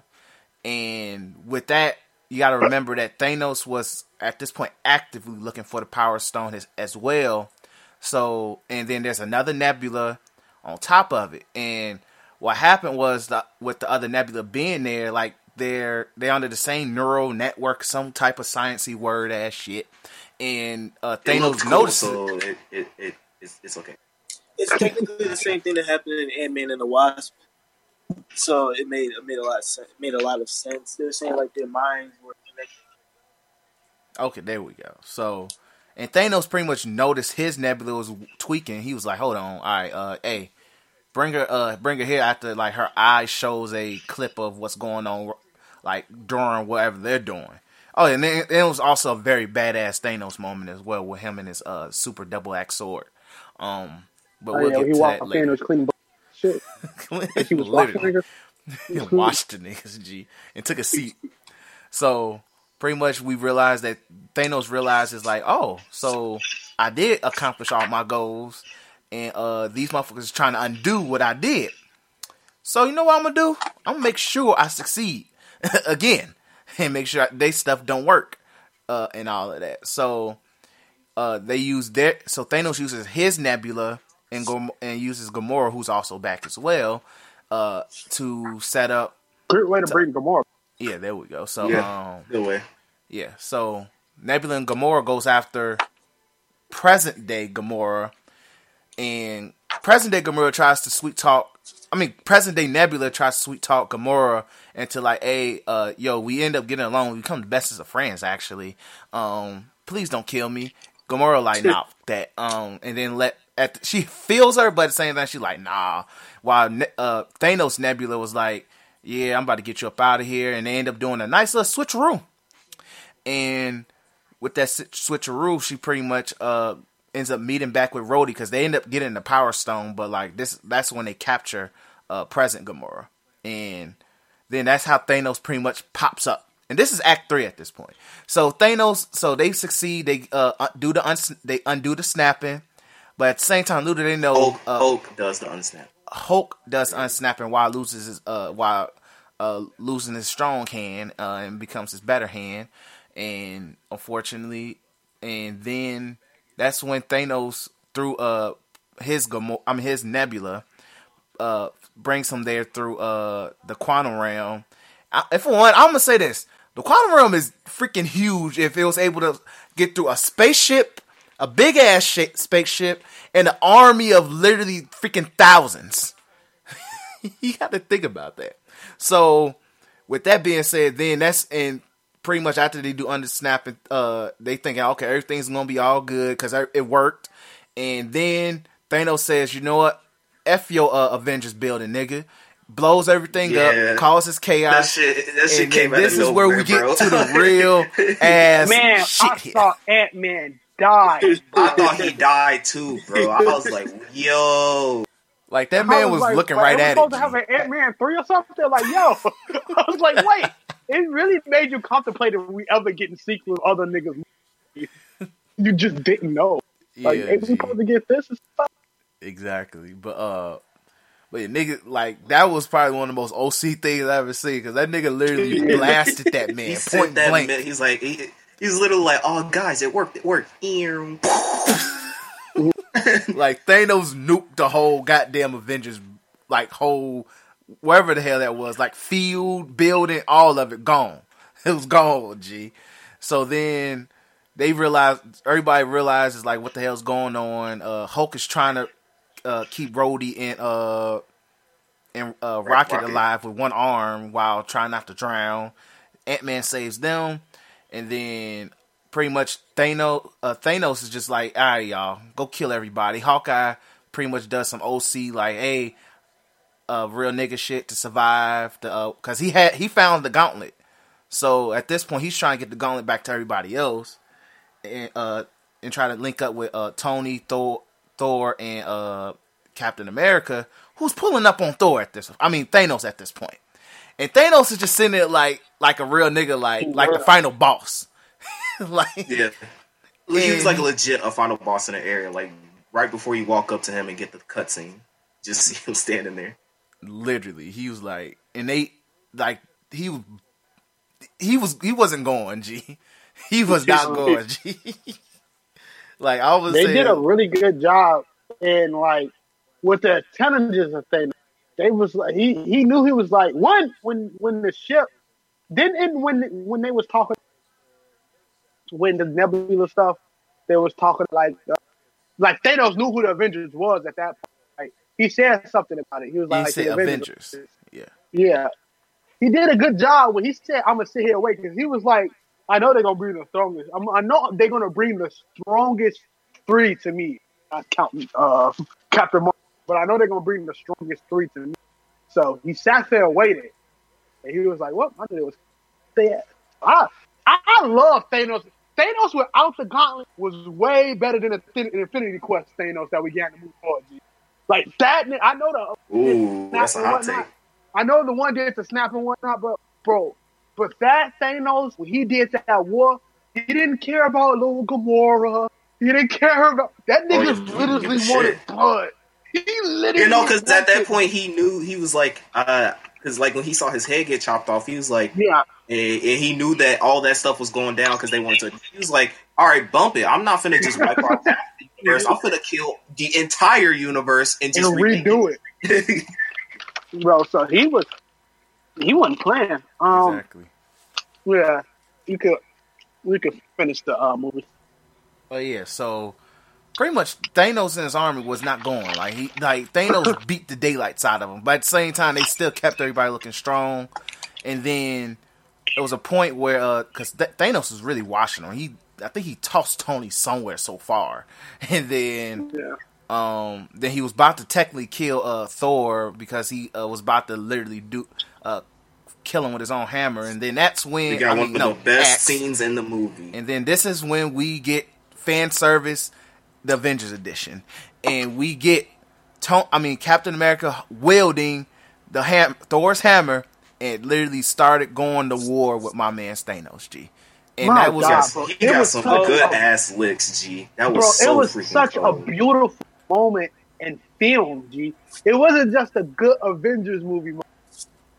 And with that, you got to remember that Thanos was at this point actively looking for the Power Stone as, as well. So, and then there's another nebula on top of it. And what happened was the with the other nebula being there, like they're they're under the same neural network, some type of sciency word ass shit. And uh, Thanos looked cool, noticed it. so it, it, it it's, it's okay. it's technically the same thing that happened in Ant Man and the Wasp. So it made it made a lot of sense. Made a lot of sense. They're saying like their minds were connected. Okay, there we go. So, and Thanos pretty much noticed his nebula was tweaking. He was like, "Hold on, all right, uh, hey, bring her, uh, bring her here." After like her eye shows a clip of what's going on, like during whatever they're doing. Oh, and then it was also a very badass Thanos moment as well with him and his uh super double axe sword. Um, but Oh, we'll yeah, get he to that in and later. was cleaning shit. And she was niggas. washed the niggas, G, and took a seat. So pretty much we realized that Thanos realized is like, oh, so I did accomplish all my goals, and uh these motherfuckers are trying to undo what I did. So you know what I'm gonna do? I'm gonna make sure I succeed again, and make sure they stuff don't work, uh, and all of that. So uh, they use their so Thanos uses his nebula and Gom- and uses Gamora, who's also back as well, uh, to set up. Great way to bring Gamora. Yeah, there we go. So Yeah. um, Good way. yeah, so Nebula and Gamora goes after present day Gamora, and present day Gamora tries to sweet talk. I mean, present day Nebula tries to sweet talk Gamora into like, hey, uh, yo, we end up getting along. We become the bestest of friends, actually. Um, please don't kill me. Gamora like, nah, that. Um, and then let at the, she feels her, but at the same time, she's like, nah. While uh, Thanos Nebula was like, yeah, I'm about to get you up out of here, and they end up doing a nice little switcheroo. And with that switcheroo, she pretty much uh ends up meeting back with Rhodey because they end up getting the Power Stone. But like this, that's when they capture uh present Gamora, and then that's how Thanos pretty much pops up. And this is Act Three at this point. So Thanos, so they succeed. They uh do the they undo the snapping, but at the same time, little they know Hulk, uh, Hulk does the unsnap. Hulk does unsnapping while loses his uh while uh losing his strong hand uh and becomes his better hand and unfortunately and then that's when Thanos through uh his Gamo- I mean his nebula uh brings him there through uh the quantum realm. I, and one, I'm gonna say this: the quantum realm is freaking huge. If it was able to get through a spaceship, a big ass sh- spaceship, and an army of literally freaking thousands. you got to think about that. So, with that being said, then that's and pretty much after they do under snapping, uh, they thinking okay, everything's gonna be all good because it worked, and then Thanos says, you know what, f your uh, Avengers building, nigga. blows everything Yeah. up, causes That chaos. shit, that shit and came then out this of is where we nowhere, get to the real ass Man, shit I here. saw Ant Man die. I thought he died too, bro. I was like, yo. Like that I man was like, looking like, right are we at supposed it. to have an Ant Man three or something? Like, yo, I was like, wait, it really made you contemplate if we ever getting sequels with other niggas. You just didn't know. Like, Yeah, ain't we supposed to get this exactly. But uh, but yeah, nigga, like that was probably one of the most OC things I ever seen because that nigga literally blasted that man He point that. blank. man, He's like, he, he's literally like, oh guys, it worked. It worked. Like Thanos nuked the whole goddamn Avengers, like whole wherever the hell that was, like field, building, all of it gone. It was gone, G. So then they realized, everybody realizes like what the hell's going on. Uh, Hulk is trying to uh, keep Rhodey and uh and uh, Rocket, Rocket. alive with one arm while trying not to drown. Ant Man saves them, and then pretty much Thanos uh, Thanos is just like, all right, y'all, go kill everybody. Hawkeye pretty much does some OC like, hey, uh, real nigga shit to survive. The uh, cause he had he found the gauntlet, so at this point he's trying to get the gauntlet back to everybody else, and uh and try to link up with uh Tony Thor Thor and uh Captain America, who's pulling up on Thor at this. I mean Thanos at this point. And Thanos is just sitting there like like a real nigga, like like the final boss. like Yeah. He was like a legit a final boss in the area. Like right before you walk up to him and get the cutscene, just see him standing there. literally, he was like, and they like he was he was he wasn't going. G, he was not going. G, like I was They saying, did a really good job in like with the intelligence of things. They was like he he knew he was like one when when the ship didn't when when they was talking when the Nebula stuff they was talking like uh, like Thanos knew who the Avengers was at that point. Like he said something about it. He was he like said the Avengers. Yeah, Yeah, he did a good job when he said, "I'm gonna sit here and wait," because he was like, "I know they're gonna bring the strongest. I'm, I know they're gonna bring the strongest three to me. Not counting uh, Captain but I know they're gonna bring the strongest three to me." So he sat there and waited, and he was like, "What? I knew it was." There. I I love Thanos. Thanos without the gauntlet was way better than the Infin- Infinity Quest Thanos that we got to move forward. G. Like that, I know the Ooh, that's a hot take. I know the one did the snap and whatnot, but bro, but that Thanos, when he did that war, he didn't care about little Gamora. He didn't care about that Oh, nigga. yeah, he didn't give a literally shit. wanted blood. He literally, You know, because at that point he knew he was like, uh, because like when he saw his head get chopped off, he was like, yeah, and, and he knew that all that stuff was going down because they wanted to. He was like, "All right, bump it. I'm not finna just wipe out half the universe. I'm finna kill the entire universe and and just redo it, it." bro. So he was, he wasn't playing. Um, exactly. yeah, you could, we could finish the uh, movie. Oh yeah, so pretty much Thanos and his army was not going. Like he like Thanos beat the daylights out of him. but at the same time they still kept everybody looking strong. And then there was a point where uh cuz Th- Thanos was really washing him. He I think he tossed Tony somewhere so far. And then Yeah, um then he was about to technically kill uh Thor because he uh, was about to literally do uh kill him with his own hammer and then that's when we got I one mean, of no, the best axe. scenes in the movie. And then this is when we get fan service, the Avengers edition, and we get, Ton- I mean Captain America wielding the ham- Thor's hammer, and literally started going to war with my man Thanos. G, and My that was God, Yes, bro. he got was some such good a- ass licks, G. That was bro, so it was freaking such cold. a beautiful moment in film. G, it wasn't just a good Avengers movie. mo-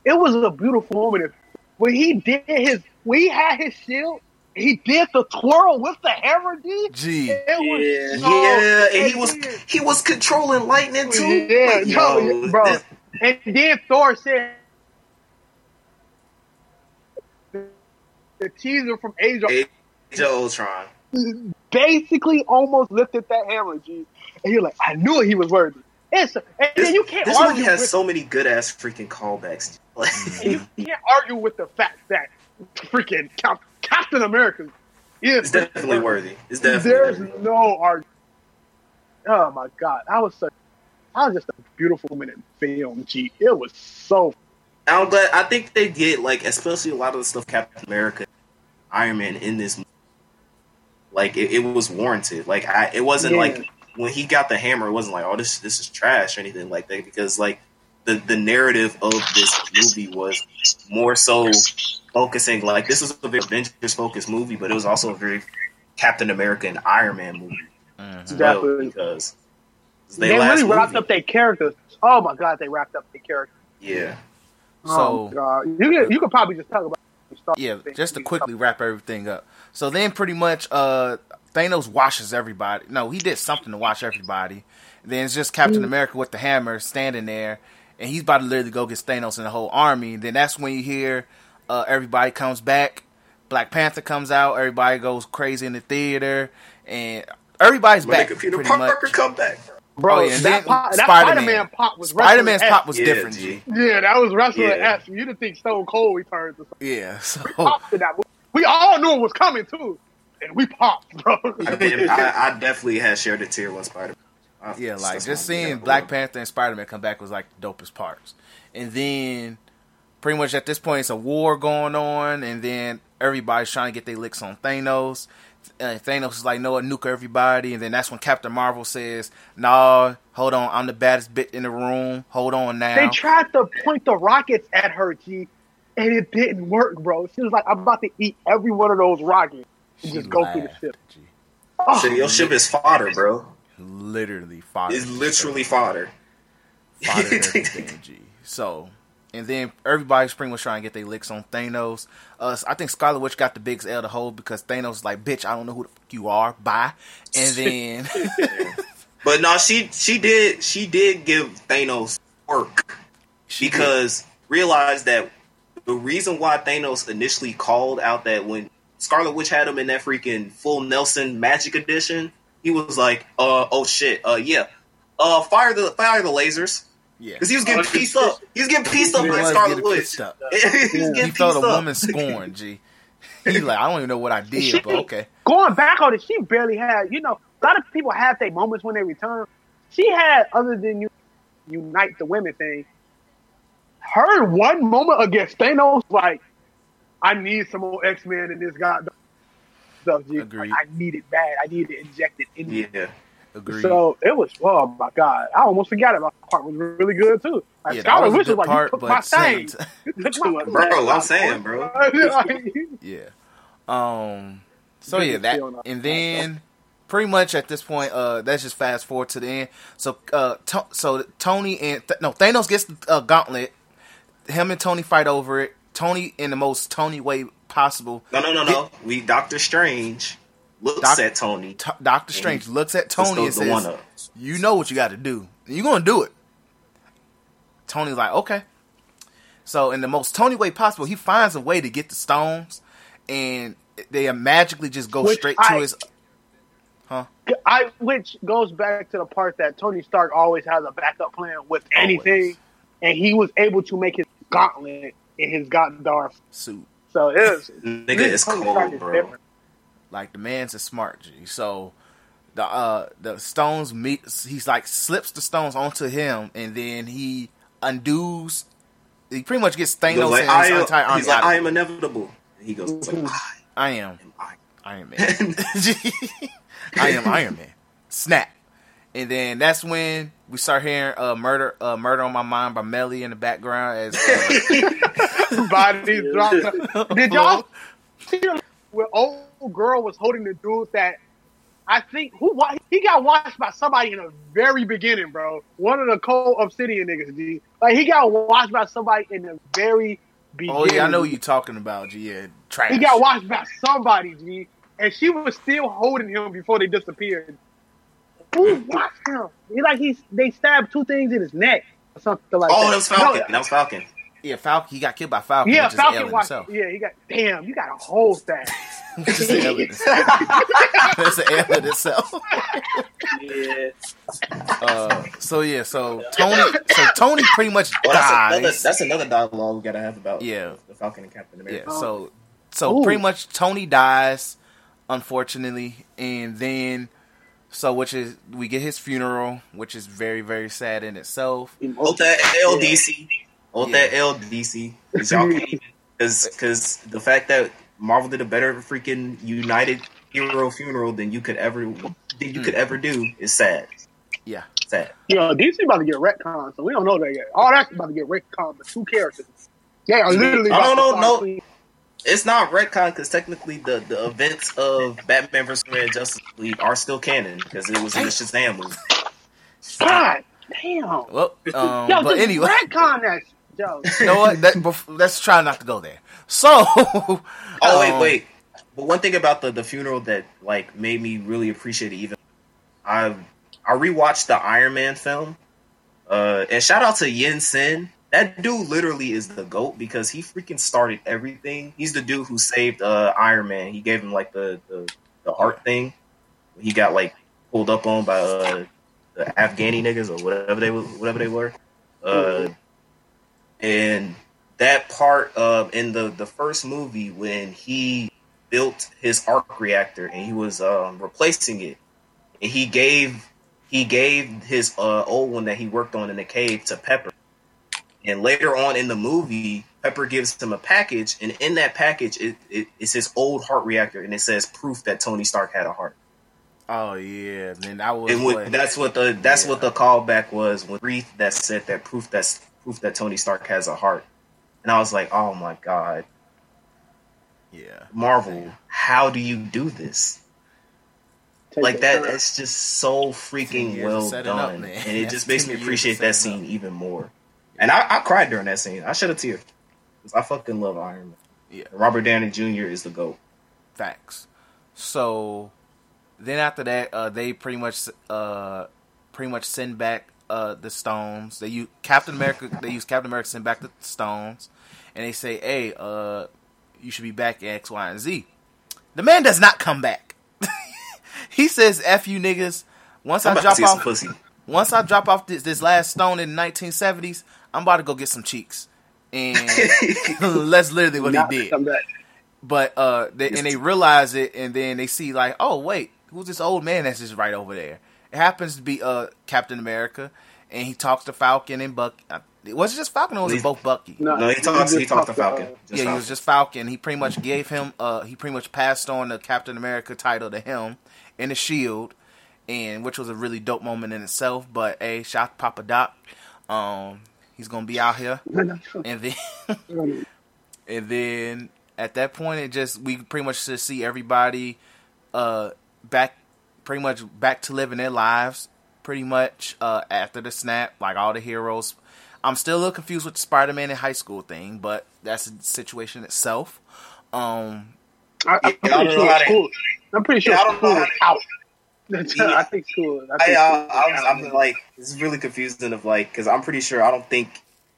It was a beautiful moment when he did his, We had his shield. He did the twirl with the hammer, G. G. It was Yeah. so yeah, and he was he was controlling lightning too. Yeah, Like, no, yo, bro. this- And then Thor said the teaser from Age of Age of Ultron. basically almost lifted that hammer, G. And you're like, I knew he was worthy. It's, and This, then you can't this movie has with, so many good ass freaking callbacks. You can't argue with the fact that freaking Cap, Captain America is it's definitely worthy. It's definitely There's worthy. no argument. Oh my god, I was such. that was just a beautiful minute film. G, it was so. I'm glad. I think they did like, especially a lot of the stuff Captain America, Iron Man in this. movie. Like it, it was warranted. Like I, it wasn't Yeah. like when he got the hammer. It wasn't like, oh, this this is trash or anything like that. Because like the the narrative of this movie was more so focusing. Like this was a very Avengers focused movie, but it was also a very Captain America and Iron Man movie as well. Definitely. Because They, they, really wrapped movie- up their characters. Oh my god, they wrapped up their characters. Yeah. oh So- my god, you could, you could probably just talk about. Star Yeah, just to quickly wrap everything up. So then, pretty much, uh, Thanos washes everybody. No, he did something to wash everybody. Then it's just Captain America with the hammer standing there, and he's about to literally go get Thanos and the whole army. And then that's when you hear uh, everybody comes back. Black Panther comes out. Everybody goes crazy in the theater, and everybody's When back. did Peter pretty Parker much. come back? Bro, Oh, yeah, and that, pop, that Spider-Man. Spider-Man pop was Spider Man's pop was Yeah, different. G. G. Yeah, that was wrestling Yeah. esque. You didn't think Stone Cold returns or something. Yeah, so Popped in that. We all knew it was coming too, and we popped, bro. I, mean, I, I definitely had shared a tear when Spider. I- Yeah, like just seeing Black bro. Panther and Spider Man come back was like the dopest parts. And then pretty much at this point it's a war going on and then everybody's trying to get their licks on Thanos. Uh, Thanos is like, no, I nuke everybody, and then that's when Captain Marvel says, "Nah, hold on, I'm the baddest bit in the room. Hold on now." They tried to point the rockets at her, G, and it didn't work, bro. She was like, "I'm about to eat every one of those rockets and She just go through the ship." G. Oh, So your ship is fodder, bro. Literally fodder. It's literally fodder. fodder everything, So, and then everybody's pretty much trying to get their licks on Thanos. Uh, I think Scarlet Witch got the biggest L to hold because Thanos was like, "Bitch, I don't know who the fuck you are." Bye. And then, But no, she she did she did give Thanos work she did- because realized that the reason why Thanos initially called out that when Scarlet Witch had him in that freaking full Nelson Magic Edition, he was like, "Uh oh shit, uh yeah, uh fire the fire the lasers." yeah, Because he was getting pieced up. He was getting pieced up by Scarlet Witch. he was getting he pieced felt a up. woman scorn. G. He like, I don't even know what I did, but okay. going back on it, she barely had. You know, a lot of people have their moments when they return. She had, other than you unite the women thing. Her one moment against Thanos, like, I need some more X Men in this goddamn stuff. G. Like, Agreed. I need it bad. I need to inject it injected in me. Yeah. Agreed. So it was. Oh my god! I almost forgot about that part. Was really good too. Like yeah, that Scarlet was a Witch good was like, part, you took but my same thing. t- You took my- Bro, I'm saying, bro. Yeah. Um. So yeah, that and then pretty much at this point, uh, let's just fast forward to the end. So, uh, to- so Tony and Th- no Thanos gets the uh, gauntlet. Him and Tony fight over it. Tony in the most Tony way possible. No, no, no, no. We Doctor Strange looks Doc- at Tony. T- Doctor Strange looks at Tony and says, "You know what you got to do. You're gonna do it." Tony's like, "Okay." So in the most Tony way possible, he finds a way to get the stones, and they magically just go Which straight I- to his. Huh? I, which goes back to the part that Tony Stark always has a backup plan with anything, Always. and he was able to make his gauntlet in his Gondar. suit. So it is. Nigga is Tony cold, bro. different. Like the man's a smart G. So the uh the stones meet. He's like slips the stones onto him, and then he undoes. He pretty much gets He Thanos goes like, and I his am, entire army he's like, I am inevitable. And he goes like, I I am am I. Iron Man. I am Iron Man. Snap. And then that's when we start hearing uh, "Murder, uh, Murder on My Mind" by Melly in the background. As uh, Bodies dropped. Did y'all see the- where old girl was holding the dude that I think who he got watched by somebody in the very beginning, bro. One of the Cull Obsidian niggas, G. Like he got watched by somebody in the very beginning. oh yeah, I know what you're talking about. G. Yeah, trash. He got watched by somebody, G, and she was still holding him before they disappeared. Who watched him? He like he's they stabbed two things in his neck or something like Oh, that. that was Falcon. No, That was Falcon. Yeah, Falcon. He got killed by Falcon. yeah, which Falcon Ellen watched. himself. Yeah, he got. Damn, you got a whole stack. Which is Ellen himself. That's an Ellen itself. Yeah. Uh, so yeah, so Tony, so Tony pretty much Oh, that's another, dies. that's another dialogue we gotta have about Yeah. the Falcon and Captain America. Yeah, so so Ooh. pretty much Tony dies, unfortunately, and then So, which is we get his funeral, which is very very sad in itself. Hold that LDC. Hold Yeah. that LDC. Because y'all can't even. Because the fact that Marvel did a better freaking United hero funeral than you could ever than you could mm. ever do is sad. Yeah. Sad. You know, DC about to get retcon, so we don't know that yet. All that's about to get retcon, but two characters. Yeah, literally. I about don't know, start no. Clean. It's not retcon because technically the, the events of Batman vs Superman Justice League are still canon because it was in the Shazam movie. God damn. Well, um, Yo, but anyway, retcon that. Yo, you know what? That, bef- let's try not to go there. So, Oh wait, um, wait. But one thing about the the funeral that like made me really appreciate it even I I rewatched the Iron Man film. Uh and shout out to Yinsen. That dude literally is the GOAT because he freaking started everything. He's the dude who saved uh Iron Man. He gave him like the the, the heart thing. He got like pulled up on by uh the Afghani niggas or whatever they whatever they were. Uh and that part of in the the first movie when he built his arc reactor and he was um, replacing it and he gave he gave his uh, old one that he worked on in the cave to Pepper and later on in the movie Pepper gives him a package and in that package it, it, it's his old heart reactor and it says proof that Tony Stark had a heart oh yeah, then that was and when, what- that's what the that's Yeah. what the callback was when Reith that said that proof that's proof that Tony Stark has a heart and I was like oh my god yeah. Marvel, how do you do this? take Like it. that, it's just so freaking well setting up, done, and it That's just makes me appreciate that scene up. even more. And I, I cried during that scene. I shed a tear because I fucking love Iron Man. Yeah. Robert Downey Jr. is the goat. Facts. So then after that, uh, they pretty much uh, pretty much send back uh, the stones. They use Captain America. They use Captain America to send back the stones, and they say, "Hey, uh, you should be back in X, Y, and Z." The man does not come back. he says, "F you niggas." Once I'm I drop off, pussy. once I drop off this, this last stone in the 1970s, I'm about to go get some cheeks, and that's literally what Not he did. but uh they, and they realize it and then they see like oh wait who's this old man that's just right over there? It happens to be uh captain america and he talks to falcon and buck uh, was it just falcon or was it both bucky? No, he talks. just He talks to talked Falcon. uh, Just yeah he was just falcon. He pretty much gave him uh he pretty much passed on the captain america title to him and the shield and which was a really dope moment in itself but hey shout out to papa doc. Um he's gonna be out here. And then and then at that point it just we pretty much just see everybody uh back pretty much back to living their lives pretty much uh after the snap like all the heroes. I'm still a little confused with the spider-man in high school thing but that's the situation itself. Um I, I'm Yeah, I don't pretty sure how they- school. I'm pretty sure Yeah, I don't know how out. That's- Yeah. I think school. I I, think I, school is I was. I'm like, it's really confusing of like, because I'm pretty sure I don't think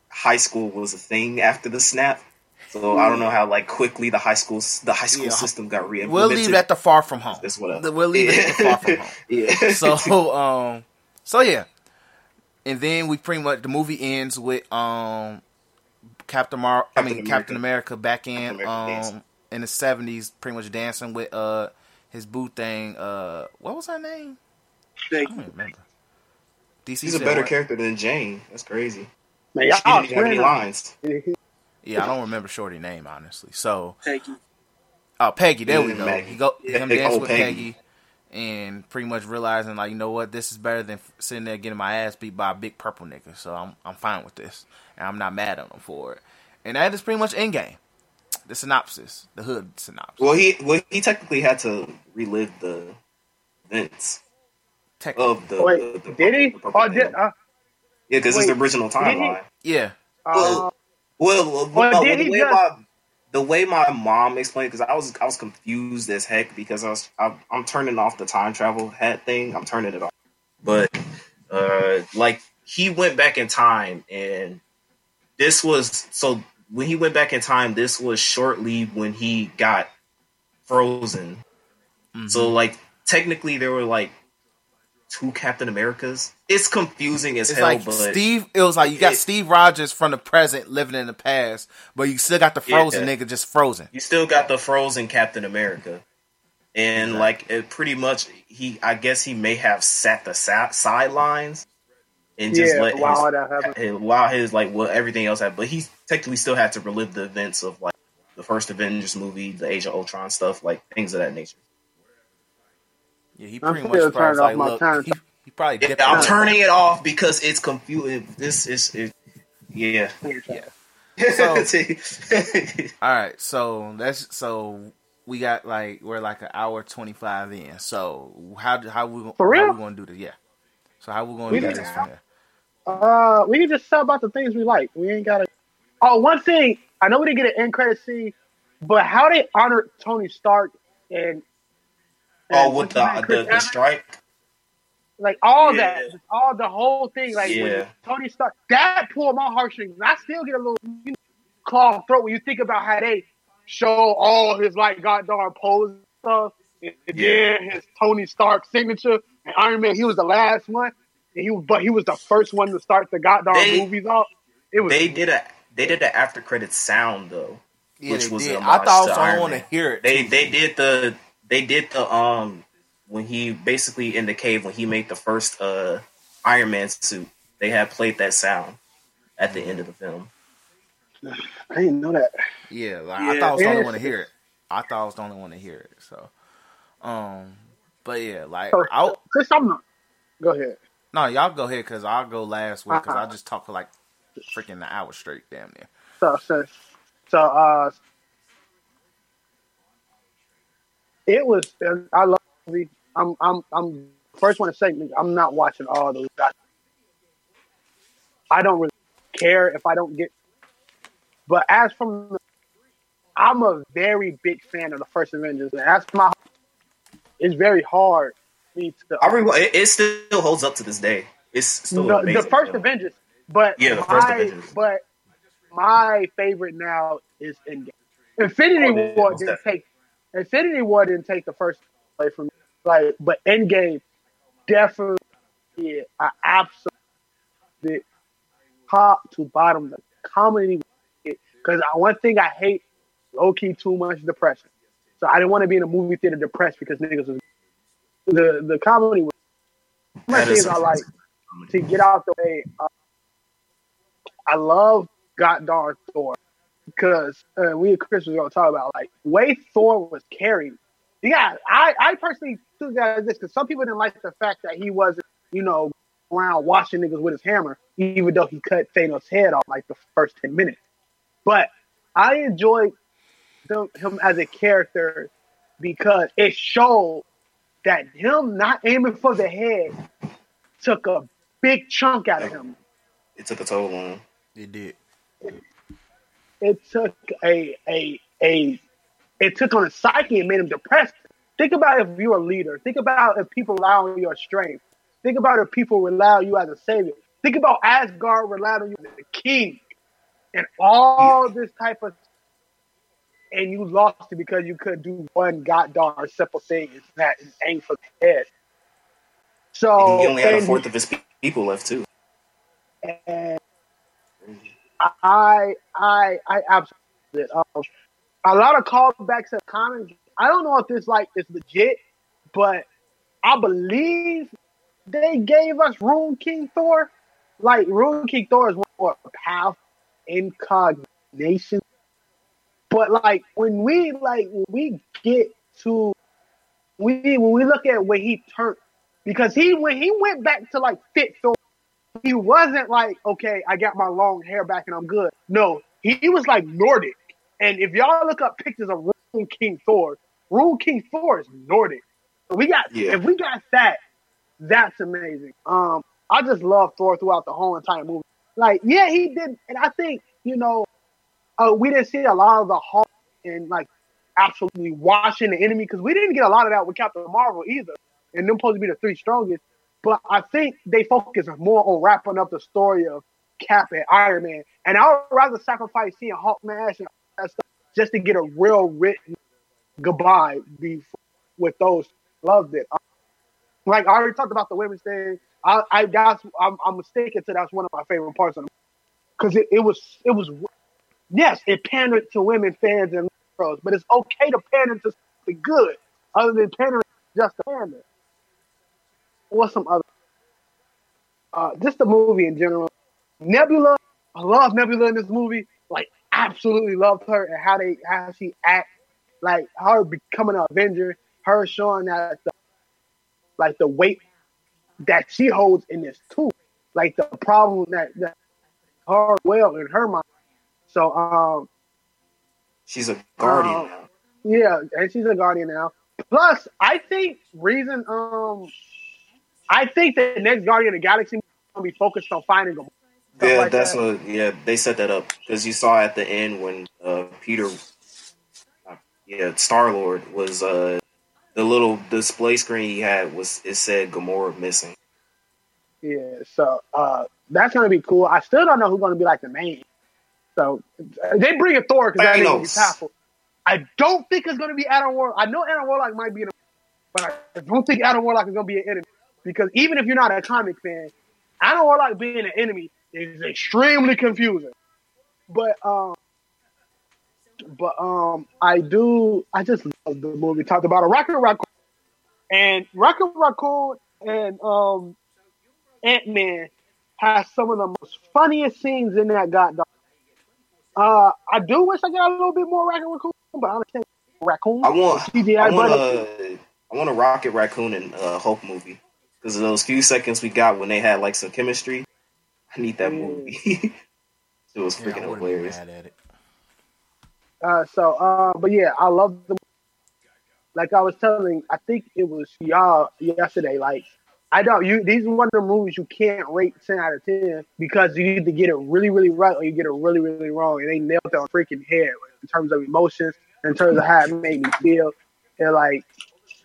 high school was a thing after the snap. So I don't know how like quickly the high school the high school Yeah. system got re we'll leave that to far from home That's whatever. we'll leave it to far from home yeah. so um so yeah and then we pretty much the movie ends with um captain mar i mean America. captain america back in America um dancing. in the 70s pretty much dancing with uh his boo thing uh what was her name i don't remember dc He's a better what? character than Jane. That's crazy. man, y'all didn't even have any lines. yeah i don't remember shorty name honestly so Peggy. Oh, Peggy. There we go. Maggie. He go Yeah, him dance oh, with Peggy. Peggy, and pretty much realizing like, you know what, this is better than sitting there getting my ass beat by a big purple nigga. So I'm I'm fine with this, and I'm not mad at him for it. And that is pretty much Endgame. The synopsis, the hood synopsis. Well, he well he technically had to relive the events Tech- of the. Wait, the, the did he? the purple Oh, did, uh, yeah, because it's the original timeline. yeah, uh, Well, well, Well, well, the way just- my the way my mom explained because I was I was confused as heck because I was I, I'm turning off the time travel hat thing. I'm turning it off, but uh, like he went back in time and this was so when he went back in time. This was shortly when he got frozen. Mhm. So like technically there were like two Captain Americas. It's confusing as it's hell, like but Steve. It was like you got it- Steve Rogers from the present living in the past, but you still got the frozen Yeah. nigga just frozen. you still got the frozen Captain America. and like it pretty much he I guess he may have sat the sa- sidelines and just Yeah, let while his, that happened. his- while his like what everything else happened, but he technically still had to relive the events of like the first Avengers movie, the Age of Ultron stuff, like things of that nature. Yeah, he I'm pretty much turning probably off like, my look, time. he, he probably Yeah, I'm out. turning it off because it's confusing. This is it, yeah. So- All right, so that's so we got like we're like an hour twenty five in. So how how we how we gonna do this? Yeah. So how we gonna We do did- this from here? Uh, we can just talk about the things we like. We ain't gotta. Oh, one thing I know we didn't get an end credit scene, but how they honored Tony Stark and, oh, and with what's the the, the strike. like all Yeah. that, all the whole thing, like when Yeah. Tony Stark, that pulled my heartstrings. I still get a little you know, claw throat when you think about how they show all his like goddamn pose stuff, and Yeah. then his Tony Stark signature. And Iron Man, he was the last one, and he was, but he was the first one to start the goddamn They- movies off. It was They did a they did the after credit sound though. Yeah, which was I thought to so. I Iron want to hear it. They too. they did the they did the um when he basically in the cave when he made the first uh Iron Man suit. They had played that sound at the end of the film. I didn't know that. Yeah, like, I thought I was the only Yeah. one to hear it. I thought I was the only one to hear it. So, um, but yeah, like So, I Chris, I'm not. Go ahead. no, y'all go ahead because I'll go last one because I Uh-uh. just talk for like freaking an hour straight, damn near. So, so, so, uh, it was. I love the. I'm, I'm, I'm first one to say I'm not watching all those. guys. I don't really care if I don't get. But as from, the, I'm a very big fan of the first Avengers, and that's my. It's very hard for me to. I re- it, it still holds up to this day. It's still No, amazing the first film. Avengers, but Yeah, the first my, Avengers. But my favorite now is Endgame. Infinity Oh, War didn't take Infinity War didn't take the first away from me. Like, but Endgame definitely yeah, I absolutely top to bottom the comedy because one thing I hate low key too much depression. So I didn't want to be in a movie theater depressed because niggas was the the comedy was. One That is thing I like to get out the way. Uh, I love Goddard Thor because uh, we and Chris was gonna talk about like way Thor was carried. Yeah, I, I personally took that as this because some people didn't like the fact that he wasn't, you know, around washing niggas with his hammer, even though he cut Thanos' head off like the first ten minutes. But I enjoyed him, him as a character because it showed that him not aiming for the head took a big chunk out of him. It took a toll on him. It did. It took a a a it took on his psyche and made him depressed. Think about if you're a leader. Think about if people rely on your strength. Think about if people rely on you as a savior. Think about Asgard relied on you as a king, and all this type of, and you lost it because you couldn't do one goddamn simple thing. It's that and aim for the head. So he only had a fourth of his people left too. and I I I absolutely um, a lot of callbacks to comics. I don't know if this like is legit, but I believe they gave us Rune King Thor. Like Rune King Thor is one more powerful incognation. But like when we like when we get to we when we look at when he turned because he when he went back to like fit so he wasn't like, okay, I got my long hair back and I'm good. No, he, he was like Nordic. And if y'all look up pictures of Rune King Thor, Rune King Thor is Nordic. So we got Yeah. if we got that, that's amazing. Um, I just love Thor throughout the whole entire movie. Like, yeah, he did, and I think you know, uh, we didn't see a lot of the Hulk and like absolutely washing the enemy because we didn't get a lot of that with Captain Marvel either, and them supposed to be the three strongest. But I think they focus more on wrapping up the story of Cap and Iron Man. And I would rather sacrifice seeing Hulk Mash and all that stuff just to get a real written goodbye before, with those loved it. Um, Like I already talked about the women's thing. I, I that's I'm, I'm mistaken to that's one of my favorite parts of the because it, it was it was yes it pandered to women fans and girls, but it's okay to pander to something good. other than Tanner, just a Panda. Or some other? Uh, just the movie in general. Nebula, I love Nebula in this movie. Like, absolutely loved her and how they how she act. Like her becoming an Avenger, her showing that the, like the weight that she holds in this too. Like the problem that, that her well in her mind. So um She's a guardian Um, now. yeah, and she's a guardian now. Plus, I think reason um I think the next Guardian of the Galaxy gonna be focused on finding them. Yeah, like that's that. what. Yeah, they set that up because you saw at the end when uh, Peter, uh, yeah, Star Lord was uh, the little display screen he had was it said Gamora missing. Yeah, so uh that's gonna be cool. I still don't know who's gonna be like the main. So they bring a Thor because that nigga be Thanos. powerful. I don't think it's gonna be Adam Warlock. I know Adam Warlock might be in, a, but I don't think Adam Warlock is gonna be an enemy because even if you're not a comic fan, Adam Warlock being an enemy is extremely confusing. But um, but um, I do. I just love the movie. Talked about a Rocket Raccoon and Rocket Raccoon and um Ant Man has some of the most funniest scenes in that goddamn. Uh, I do wish I got a little bit more Rocket Raccoon, but I understand Raccoon. I want, CGI I want buddy. a, I want a Rocket Raccoon and uh, Hulk movie because of those few seconds we got when they had like some chemistry. I need that Mm. movie. it was freaking wouldn't hilarious. mad at it. Uh, so, uh, but yeah, I love the. Like I was telling, I think it was y'all yesterday. Like, I don't. You these are one of the movies you can't rate ten out of ten because you either get it really, really right or you get it really, really wrong, and they nailed it on freaking head in terms of emotions, in terms of how it made me feel, and like,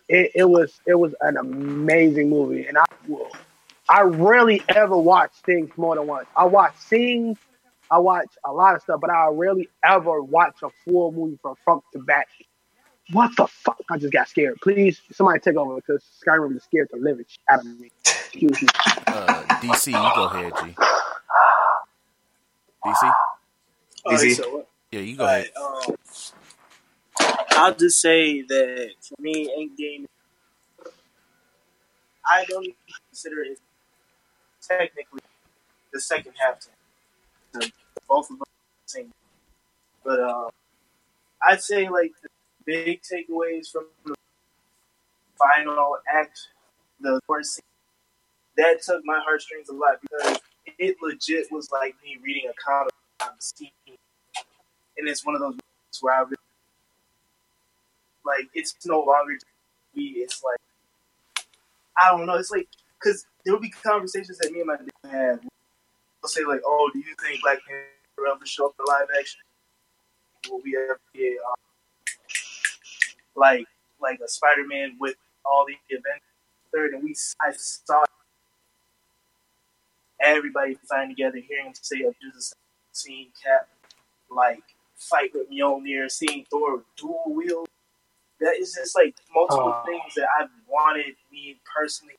it, it was it was an amazing movie, and I will. I rarely ever watch things more than once. I watch scenes, I watch a lot of stuff, but I rarely ever watch a full movie from front to back. What the fuck? I just got scared. Please, somebody take over because Skyrim is scared the living shit out of me. Excuse me. Uh, DC, you go ahead, G. DC? Alright, Easy. so? Yeah, you go ahead. Alright, um, I'll just say that for me, Endgame, I don't even consider it technically the second half. To to both of them the same, but uh, I'd say like the big takeaways from the final act, the first that took my heartstrings a lot because it legit was like me reading a comic and it's one of those where I really, like it's no longer me. It's like I don't know. It's like because there will be conversations that me and my dad have. They'll say like, "Oh, do you think Black Panther will ever show up in live action? Will we ever get um, like like a Spider Man with all the events?" Third, and we I saw everybody fighting together, hearing him say, oh, "Just seeing Cap like fight with Mjolnir, seeing Thor dual wield. That is just like multiple Oh. things that I've wanted me personally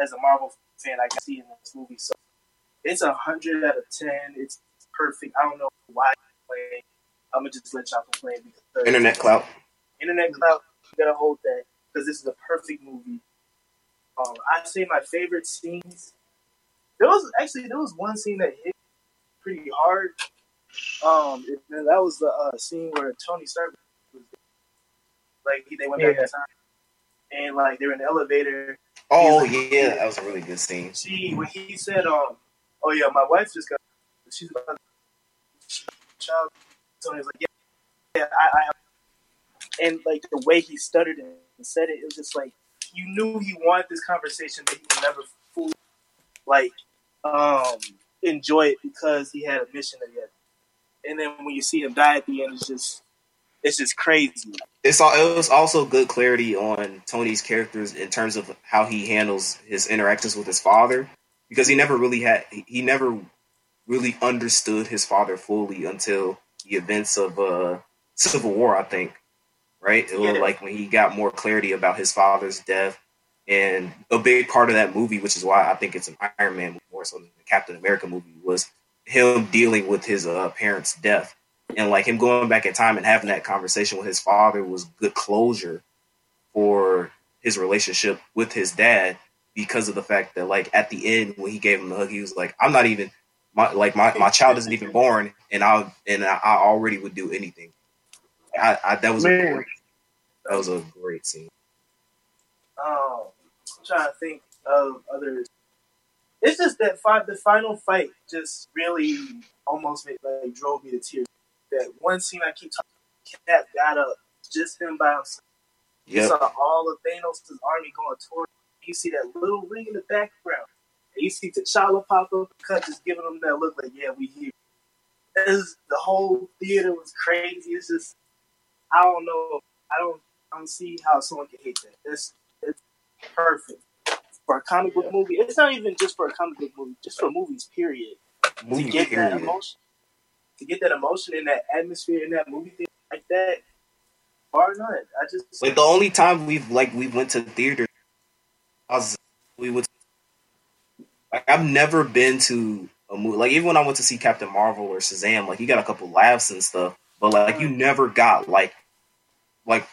as a Marvel fan. I can see in this movie, so it's a hundred out of ten. It's perfect. I don't know why I'm playing. I'm gonna just let y'all complain because Internet clout. Internet clout. You gotta hold that because this is a perfect movie. Um, I say my favorite scenes. There was actually there was one scene that hit pretty hard. Um, and that was the uh, scene where Tony Stark was like they went back Yeah. in time, and like they're in the elevator. Oh like- yeah, that was a really good scene. She when he said, um, "Oh yeah, my wife just got she's about to child." Tony was like, "Yeah, yeah, I, I have," and like the way he stuttered and said it, it was just like you knew he wanted this conversation, but he never fully like um enjoy it because he had a mission that he had. And then when you see him die at the end, it's just it's just crazy. It's all, it was also good clarity on Tony's characters in terms of how he handles his interactions with his father because he never really had he never really understood his father fully until the events of uh, Civil War, I think. Right? It was Yeah. like when he got more clarity about his father's death, and a big part of that movie, which is why I think it's an Iron Man movie more so than the Captain America movie, was him dealing with his uh, parents' death and like him going back in time and having that conversation with his father was good closure for his relationship with his dad because of the fact that like at the end when he gave him the hug, he was like, "I'm not even my like my, my child isn't even born, and I and I already would do anything." I, I that was a great, that was a great scene. Um, I'm trying to think of others. It's just that fight, the final fight just really almost made, like drove me to tears. That one scene I keep talking, about, Cap got up, just him by himself. You Yep. saw all of Thanos' army going toward. him. You see that little ring in the background. And you see T'Challa pop up, cut just giving them that look like, yeah, we here. It's, the whole theater was crazy. It's just, I don't know. I don't, I don't see how someone can hate that. It's, it's perfect for a comic book movie. It's not even just for a comic book movie, just for movies. Period. Movie to get that emotion, to get that emotion and that atmosphere in that movie thing like that, bar none. I just Like the only time we've like we went to theater, I was we would like I've never been to a movie like even when I went to see Captain Marvel or Shazam, like you got a couple laughs and stuff, but like you mm. never got like like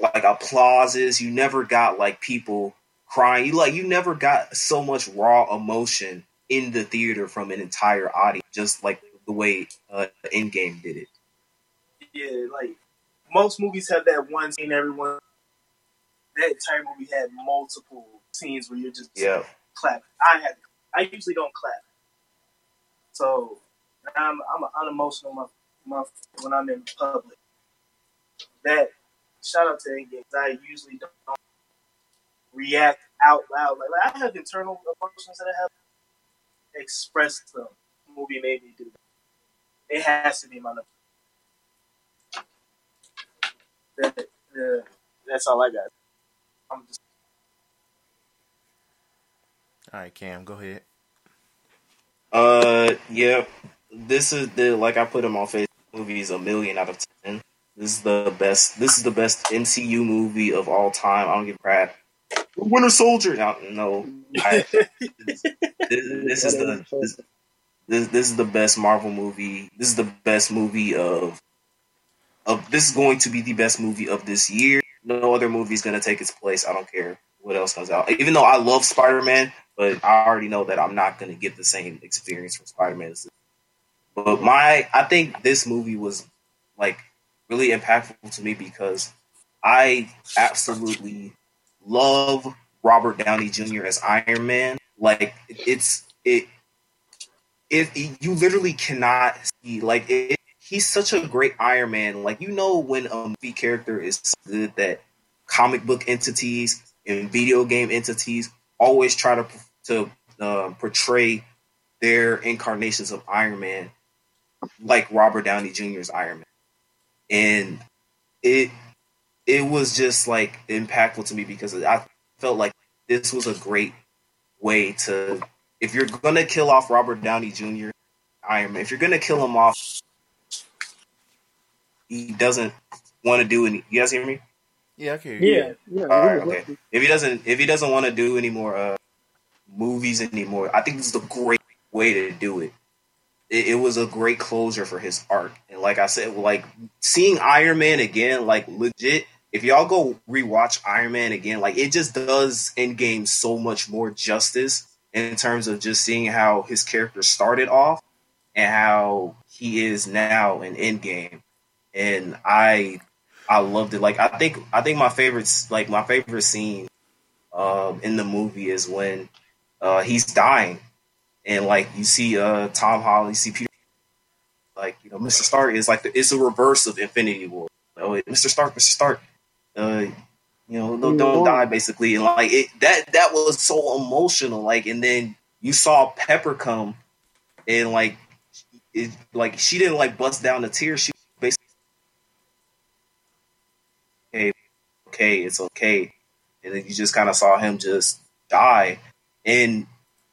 like applauses. You never got like people crying. You like you never got so much raw emotion in the theater from an entire audience, just like the way uh, Endgame did it. yeah, like most movies have that one scene. Everyone, that entire movie had multiple scenes where you're just Yeah. clap. I had, I usually don't clap, so I'm I'm an unemotional month, month when I'm in public. That shout out to Endgame. 'cause I usually don't react out loud. Like, like I have internal emotions that I have expressed them. The movie made me do that. It has to be my number. That, uh, that's all I got. I'm just All right, Cam, go ahead. Uh, yeah. This is the like I put him on Facebook. Movie is a million out of ten. This is the best. This is the best MCU movie of all time. I don't give a crap. Winter Soldier. No, no. I, this, this is the this, this, this is the best Marvel movie. This is the best movie of of. This is going to be the best movie of this year. No other movie is going to take its place. I don't care what else comes out. Even though I love Spider Man, but I already know that I'm not going to get the same experience from Spider Man. But my, I think this movie was like really impactful to me because I absolutely love Robert Downey Jr. as Iron Man. Like it's it, it, you literally cannot see like it, he's such a great Iron Man. Like you know when a movie character is good that comic book entities and video game entities always try to to uh, portray their incarnations of Iron Man like Robert Downey Jr.'s Iron Man, and it it was just like impactful to me because I felt like this was a great way to if you're gonna kill off Robert Downey Jr. Iron Man, if you're gonna kill him off, he doesn't want to do any. You guys hear me? Yeah, I can hear you. Yeah, yeah. All right, okay. If he doesn't, if he doesn't want to do any more uh, movies anymore, I think this is a great way to do it. It. It was a great closure for his arc, and like I said, like seeing Iron Man again, like legit. If y'all go rewatch Iron Man again, like it just does Endgame so much more justice in terms of just seeing how his character started off and how he is now in Endgame. And I I loved it. Like I think I think my favorite like my favorite scene um, in the movie is when uh, he's dying, and like you see uh, Tom Holland, you see Peter, like you know Mr. Stark is like the, it's a reverse of Infinity War. Oh, Mr. Stark, Mr. Stark, uh, you know don't, don't die basically, and like it that that was so emotional. Like and then you saw Pepper come, and like it like she didn't like bust down the tears. She basically okay, okay, it's okay. And then you just kind of saw him just die. And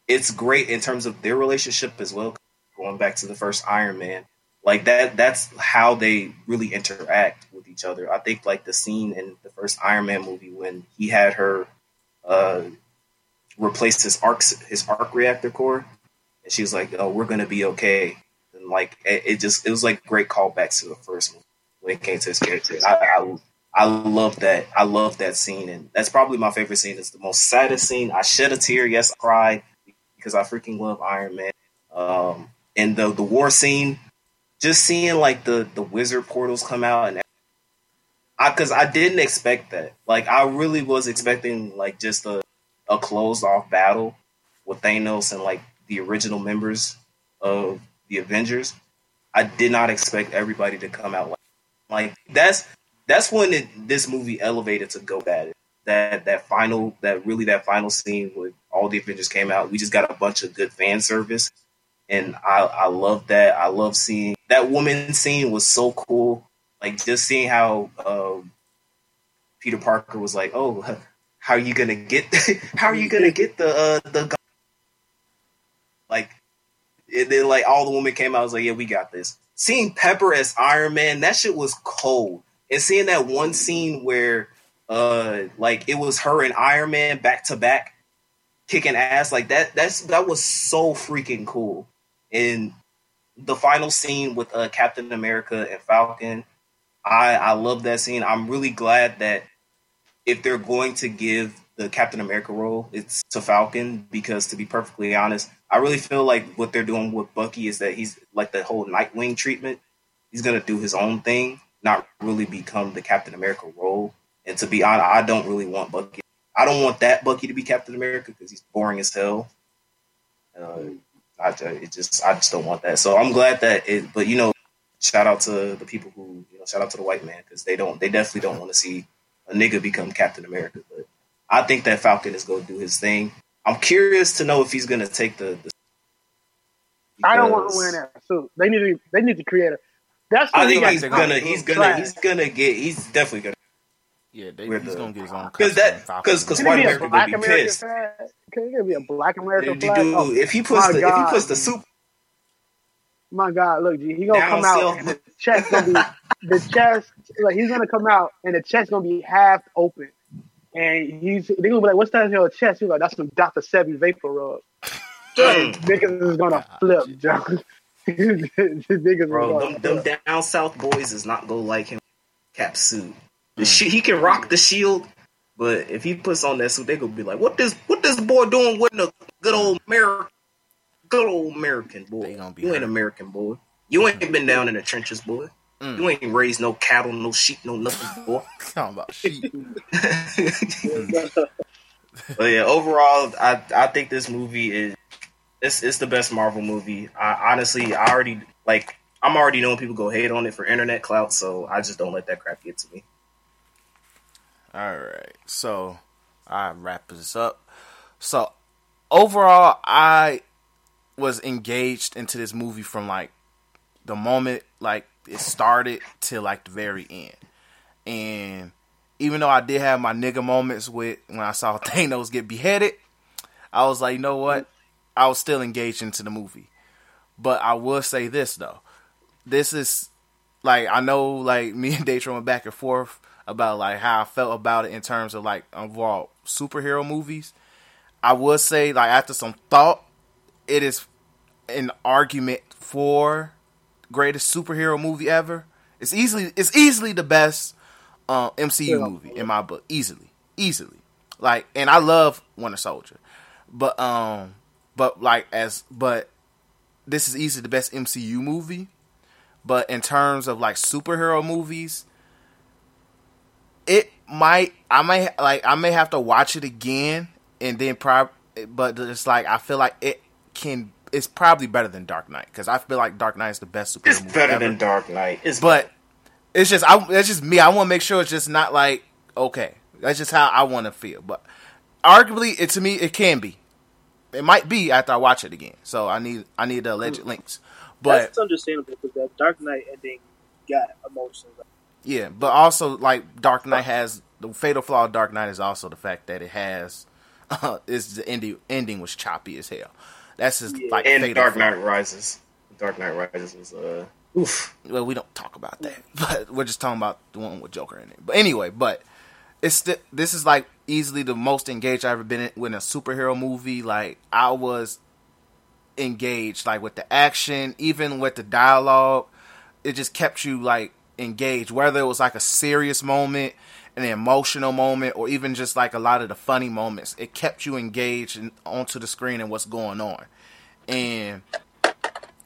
it's great in terms of their relationship as well. Going back to the first Iron Man, like that, that's how they really interact with each other. I think like the scene in the first Iron Man movie when he had her uh, replace his arc his arc reactor core, and she was like, "Oh, we're gonna be okay." And like it, it just it was like great callbacks to the first one when it came to his character. I, I I love that. I love that scene, and that's probably my favorite scene. It's the most saddest scene. I shed a tear. Yes, I cried because I freaking love Iron Man. Um, and the the war scene, just seeing like the the wizard portals come out and I because I didn't expect that. Like I really was expecting like just a a closed off battle with Thanos and like the original members of the Avengers. I did not expect everybody to come out like like that's that's when it, this movie elevated to go bad. That that final that really that final scene with all the Avengers came out. We just got a bunch of good fan service, and I I love that. I love seeing that woman scene was so cool. Like just seeing how um, Peter Parker was like, "Oh, how are you gonna get? how are you gonna get the uh, the gu-" like?" And then like all the women came out, I was like, "Yeah, we got this." Seeing Pepper as Iron Man, that shit was cold. And seeing that one scene where uh like it was her and Iron Man back to back kicking ass like that that's that was so freaking cool. And the final scene with uh, Captain America and Falcon, I I love that scene. I'm really glad that if they're going to give the Captain America role, it's to Falcon because to be perfectly honest, I really feel like what they're doing with Bucky is that he's like the whole Nightwing treatment. He's gonna do his own thing, not really become the Captain America role. And to be honest, I don't really want Bucky. I don't want that Bucky to be Captain America because he's boring as hell. Uh, I it just I just don't want that. So I'm glad that it. But you know, shout out to the people who you know, shout out to the white man because they don't they definitely don't want to see a nigga become Captain America. But I think that Falcon is going to do his thing. I'm curious to know if he's going to take the. the I don't want to wear that suit. They need to. They need to create a. That's I think he's gonna he's gonna Trash. he's gonna get he's definitely gonna Yeah, they, With he's the- gonna get his own. because that because because white America black gonna be American pissed. flag? Can it be a black American Dude, flag? Oh, if he puts my the if he puts the soup My God, look, G, he gonna Down come out and the chest gonna be the chest like he's gonna come out and the chest gonna be half open. And he's they gonna be like, What's that in your chest? He's like, That's some Dr. Sebi vapor rub. Niggas is gonna flip, Joe. Niggas Bro, them, gonna them flip. down south boys is not gonna like him. Cap suit. The Mm. he can rock the shield, but if he puts on that suit, they gonna be like, "What this? What this boy doing with the good old American, good old American boy? You ain't. American boy. You ain't been down in the trenches, boy. Mm. You ain't raised no cattle, no sheep, no nothing, boy." Talking about sheep. But yeah, overall, I I think this movie is it's it's the best Marvel movie. I honestly, I already like I'm already knowing people go hate on it for internet clout, so I just don't let that crap get to me. All right, so I wrap this up. So overall, I was engaged into this movie from like the moment like it started to like the very end, and even though I did have my nigga moments with when I saw Thanos get beheaded, I was like, you know what? I was still engaged into the movie. But I will say this though, this is like I know like me and Datron went back and forth about like how I felt about it in terms of like overall superhero movies. I would say like after some thought, it is an argument for greatest superhero movie ever. It's easily it's easily the best um, MCU Yeah. movie in my book, easily, easily. Like, and I love Winter Soldier, but um, but like as but this is easily the best MCU movie. But in terms of like superhero movies, it might I might like I may have to watch it again and then prob but it's like I feel like it can it's probably better than Dark Knight because I feel like Dark Knight is the best superhero It's movie better ever. than Dark Knight. It's But it's just I it's just me. I want to make sure it's just not like okay. That's just how I want to feel. But arguably, it to me it can be. It might be after I watch it again. So I need I need the alleged links. But That's understandable because that Dark Knight ending got emotions. Yeah, but also like Dark Knight has the fatal flaw. of Dark Knight is also the fact that it has uh, is the ending ending was choppy as hell. That's just Yeah. like and Dark. Knight Rises. Dark Knight Rises was uh oof. well, we don't talk about that, but we're just talking about the one with Joker in it. But anyway, but it's this is like easily the most engaged I've ever been in, with a superhero movie. Like I was engaged, like with the action, even with the dialogue. It just kept you like engaged, whether it was like a serious moment, an emotional moment, or even just like a lot of the funny moments. It kept you engaged and onto the screen and what's going on. And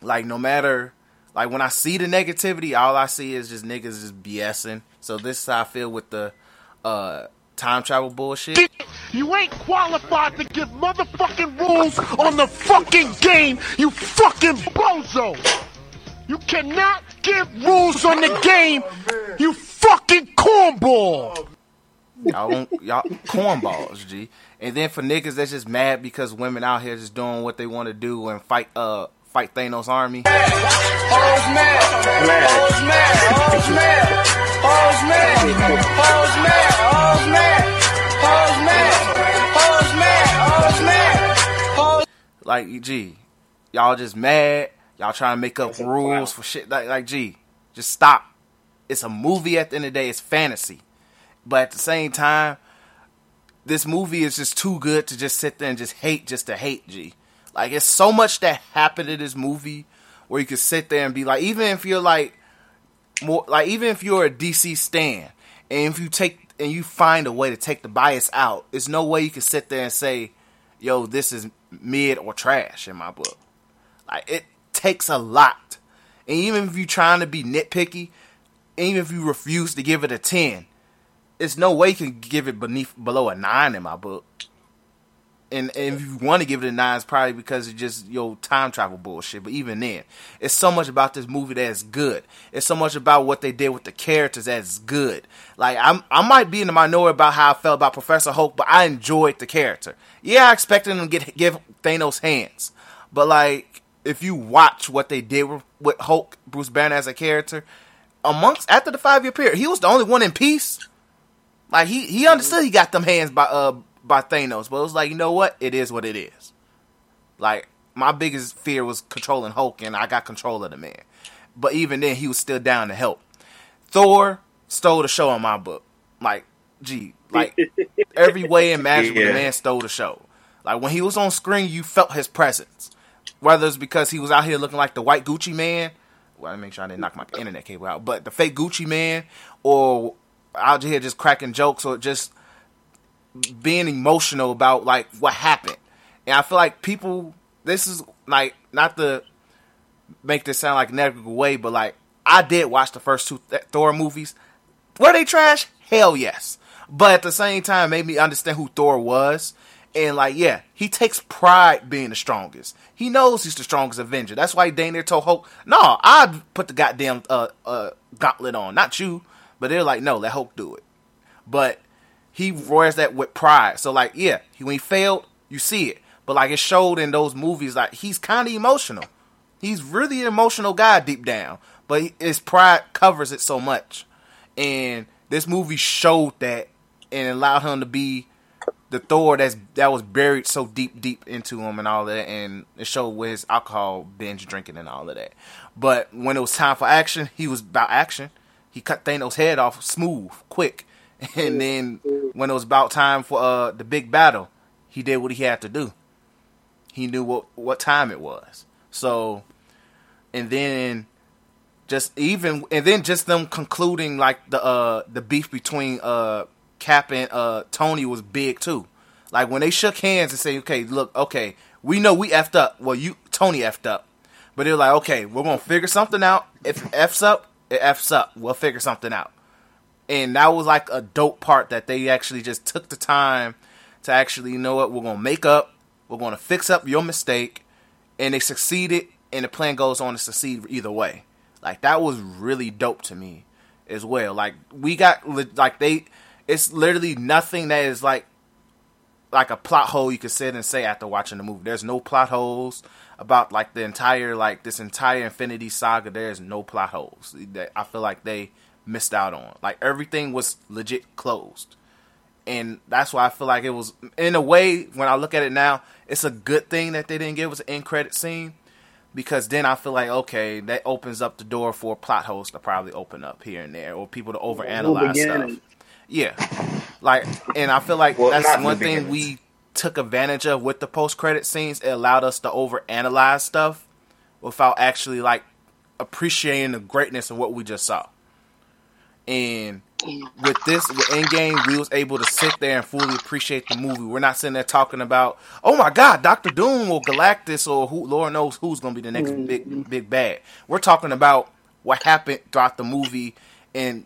like no matter like when I see the negativity, all I see is just niggas just BSing. So this is how I feel with the uh time travel bullshit. You ain't qualified to give motherfucking rules on the fucking game, you fucking bozo! You cannot give rules on the game. You fucking cornball. Y'all, don't, y'all cornballs, G. And then for niggas that's just mad because women out here just doing what they want to do and fight uh fight Thanos army. Like, G, y'all just mad Y'all trying to make up rules for shit. Like, like, G, just stop. It's a movie at the end of the day. It's fantasy. But at the same time, this movie is just too good to just sit there and just hate just to hate, G. Like, it's so much that happened in this movie where you could sit there and be like, even if you're like, more like even if you're a DC stan and if you take and you find a way to take the bias out, there's no way you can sit there and say, "Yo, this is mid or trash" in my book. Like it takes a lot, and even if you're trying to be nitpicky, even if you refuse to give it a ten, it's no way you can give it beneath below a nine in my book. And, and if you want to give it a nine, it's probably because it's just your time travel bullshit. But even then, it's so much about this movie that's good. It's so much about what they did with the characters that's good. Like I'm, I might be in the minority about how I felt about Professor Hulk, but I enjoyed the character. Yeah, I expected him to get give Thanos hands, but like if you watch what they did with, with Hulk, Bruce Banner as a character, amongst after the five year period, he was the only one in peace. Like he he understood he got them hands by uh by Thanos, but it was like you know what, it is what it is. Like my biggest fear was controlling Hulk, and I got control of the man. But even then, he was still down to help. Thor stole the show in my book. Like, gee, like every way imaginable, Yeah. the man stole the show. Like when he was on screen, you felt his presence. Whether it's because he was out here looking like the white Gucci Mane. Well, I make sure I didn't knock my internet cable out. But the fake Gucci Mane, or out here just cracking jokes, or just being emotional about like what happened. And I feel like people, this is like not to make this sound like a negative way, but like I did watch the first two Thor movies. Were they trash? Hell yes. But at the same time, made me understand who Thor was. And like, yeah, he takes pride being the strongest. He knows he's the strongest Avenger. That's why he told Hulk, "No, I'd put the goddamn uh, uh, gauntlet on, not you." But they're like, "No, let Hulk do it." But he wears that with pride. So like, yeah, he, when he failed, you see it. But like it showed in those movies, like he's kind of emotional. He's really an emotional guy deep down, but his pride covers it so much. And this movie showed that and allowed him to be the Thor that's that was buried so deep, deep into him and all that, and it showed with his alcohol binge drinking and all of that. But when it was time for action, he was about action. He cut Thanos' head off smooth, quick, and then when it was about time for uh, the big battle, he did what he had to do. He knew what what time it was. So, and then just even and then just them concluding like the uh the beef between uh Cap and uh Tony was big too. Like when they shook hands and say, "Okay, look, okay, we know we effed up." Well, you Tony effed up, but they're like, "Okay, we're gonna figure something out. If it f's up, it f's up. We'll figure something out." And that was like a dope part that they actually just took the time to actually, you know what, we're gonna make up, we're gonna fix up your mistake, and they succeeded, and the plan goes on to succeed either way. Like that was really dope to me as well. Like we got like they, it's literally nothing that is like like a plot hole you could sit and say after watching the movie. There's no plot holes about like the entire like this entire Infinity Saga. There's no plot holes that I feel like they missed out on. Like everything was legit closed. And that's why I feel like it was in a way when I look at it now, it's a good thing that they didn't give us an end credit scene because then I feel like okay, that opens up the door for plot holes to probably open up here and there, or people to overanalyze stuff. Yeah, like, and I feel like Well, that's not in the one thing beginning. we took advantage of with the post credit scenes. It allowed us to overanalyze stuff without actually like appreciating the greatness of what we just saw. And with this with Endgame, we was able to sit there and fully appreciate the movie. We're not sitting there talking about, oh my god, Doctor Doom or Galactus or who Lord knows who's gonna be the next big mm-hmm. big bad. We're talking about what happened throughout the movie and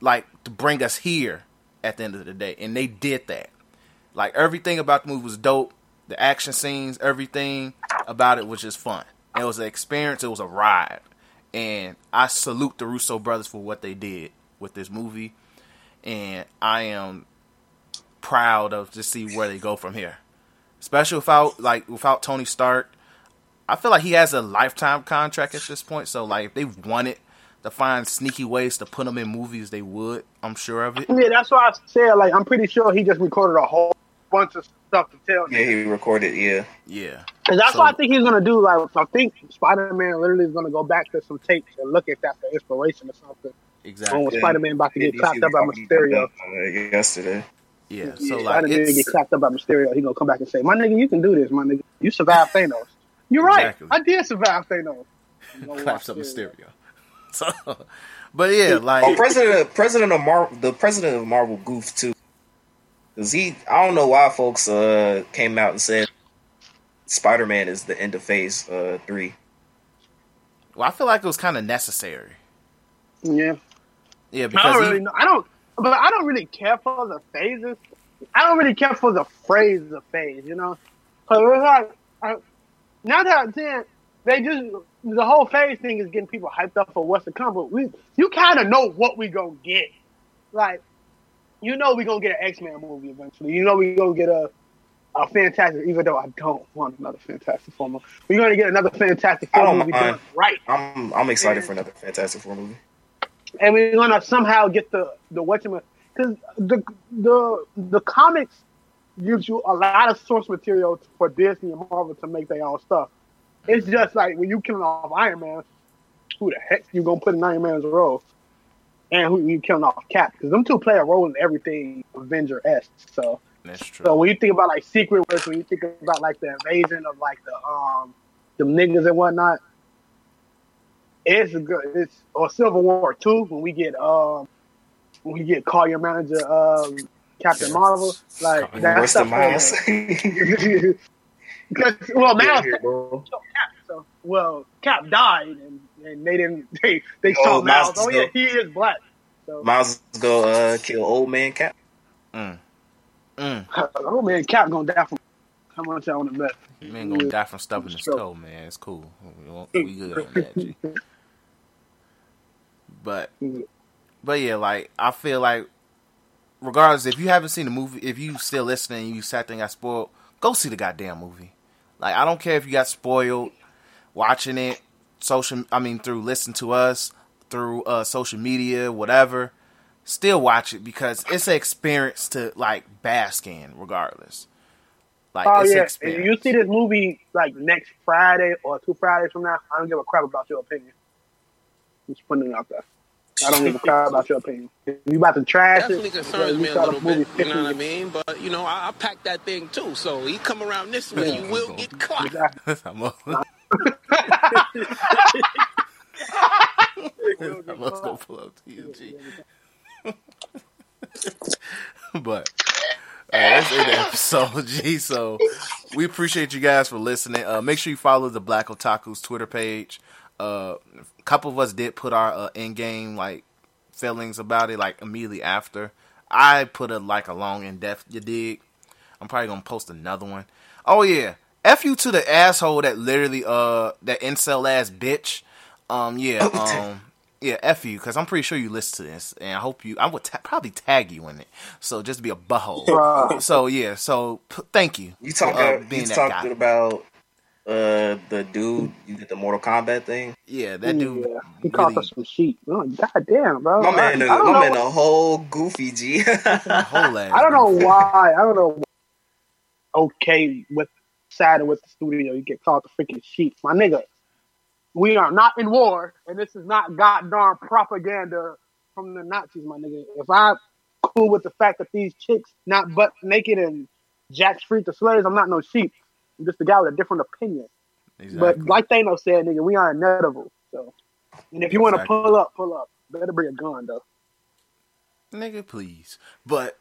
like to bring us here at the end of the day. And they did that. Like everything about the movie was dope. The action scenes, everything about it was just fun. It was an experience. It was a ride, and I salute the Russo brothers for what they did with this movie, and I am proud of to see where they go from here. Especially without like without Tony Stark, I feel like he has a lifetime contract at this point. So like if they wanted to find sneaky ways to put them in movies, they would. I'm sure of it. Yeah, that's why I said like I'm pretty sure he just recorded a whole bunch of stuff to tell. Yeah, he recorded. Yeah, Yeah. And that's So- what I think he's gonna do. Like I think Spider Man literally is gonna go back to some tapes and look at that for inspiration or something. Exactly. On Spider Man about to get Yeah, clapped up by he- Mysterio. yesterday. Yeah. So Yeah, like Spider Man get clapped up by Mysterio. He gonna come back and say, "My nigga, you can do this, my nigga. You survived Thanos. You're right. Exactly. I did survive Thanos." You gonna claps up. Mysterio. So, but yeah, Oh, like president, president of Marvel, the president of Marvel goofed too, because he, I don't know why folks uh came out and said Spider Man is the end of Phase uh three. well, I feel like it was kind of necessary. Yeah. Yeah, I don't he- really know. I don't, but I don't really care for the phases. I don't really care for the phrase "the phase, you know. Cause it's like I, now that I'm saying they just the whole phase thing is getting people hyped up for what's to come, but we you kind of know what we gonna get. Like you know we gonna get an X Men movie eventually. You know we gonna get a a fantastic. Even though I don't want another Fantastic Four movie, we're gonna get another Fantastic Four movie right. I'm I'm excited for another Fantastic Four movie. and we're gonna somehow get the the whatchamacallit because the the the comics gives you a lot of source material for Disney and Marvel to make their own stuff. It's just like when you killing off Iron Man, who the heck you gonna put in Iron Man's role, and who you killing off Cap? Because them two play a role in everything Avenger esque. So that's true. so when you think about like Secret Wars, when you think about like the invasion of like the um the niggas and whatnot, it's a good. It's or Civil War too when we get um when we get call your manager um Captain Marvel like that stuff. of Miles. Because well, Miles Yeah, bro. Cap, so well Cap died and, and they didn't they they Oh, saw Miles. Miles Oh yeah, he is black. So Miles go uh kill old man Cap. Mm. Mm. oh man, Cap gonna die from how much I want to bet. You ain't gonna die from stubbing his Sure. toe, man. It's cool. We, won't- we good on that, G. But, but yeah, like I feel like, regardless, if you haven't seen the movie, if you still listening, and you sat there and got spoiled, go see the goddamn movie. Like I don't care if you got spoiled watching it, social. I mean, through listen to us through uh, social media, whatever. Still watch it because it's an experience to like bask in, regardless. Like Oh it's yeah, experience. if you see this movie like next Friday or two Fridays from now, I don't give a crap about your opinion. Just putting it out there. I don't give a crap about your opinion. If you about to trash it. Definitely it, concerns you me a little bit. You know what I mean? But you know, I, I packed that thing too. So he come around this way, you will get clocked. I'm a- I must go pull up TNG. but uh, that's it, the episode, G. So we appreciate you guys for listening. Uh, make sure you follow the Black Otaku's Twitter page. Uh, a couple of us did put our uh, in game like feelings about it like immediately after. I put a like a long in depth. You dig? I'm probably gonna post another one. Oh yeah, f you to the asshole that literally uh that incel ass bitch. Um yeah um yeah f you because I'm pretty sure you listen to this and I hope you I would ta- probably tag you in it. So just be a butthole. Bruh. so yeah so p- thank you. You for, talking? uh, being that talking about uh the dude you did the Mortal Kombat thing? Yeah, that dude. Yeah, he called really- us some sheep. Oh, God damn, bro. My man, I, the, I don't my man, know. the whole goofy G. whole ass I don't know why. I don't know. Okay, with siding with the studio, you get called the freaking sheep, my nigga. We are not in war, and this is not goddamn propaganda from the Nazis, my nigga. If I cool with the fact that these chicks not butt naked and Jack Street the slaves, I'm not no sheep. Just a guy with a different opinion. Exactly. But like Thanos said, nigga, we are inevitable. So, and if you want to pull up, pull up. Better bring a gun though. Nigga, please. But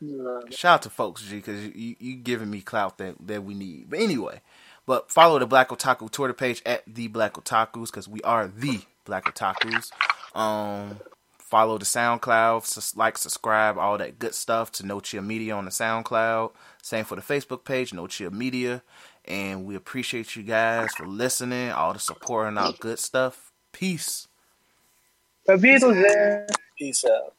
shout out to folks, G, because you, you giving me clout that, that we need. But anyway, but follow the Black Otaku Twitter page at the Black Otakus because we are the Black Otakus. Um, follow the SoundCloud, sus- like, subscribe, all that good stuff to No Chill Media on the SoundCloud. Same for the Facebook page, No Chill Media. And we appreciate you guys for listening, all the support and all good stuff. Peace. The Beatles. Peace out.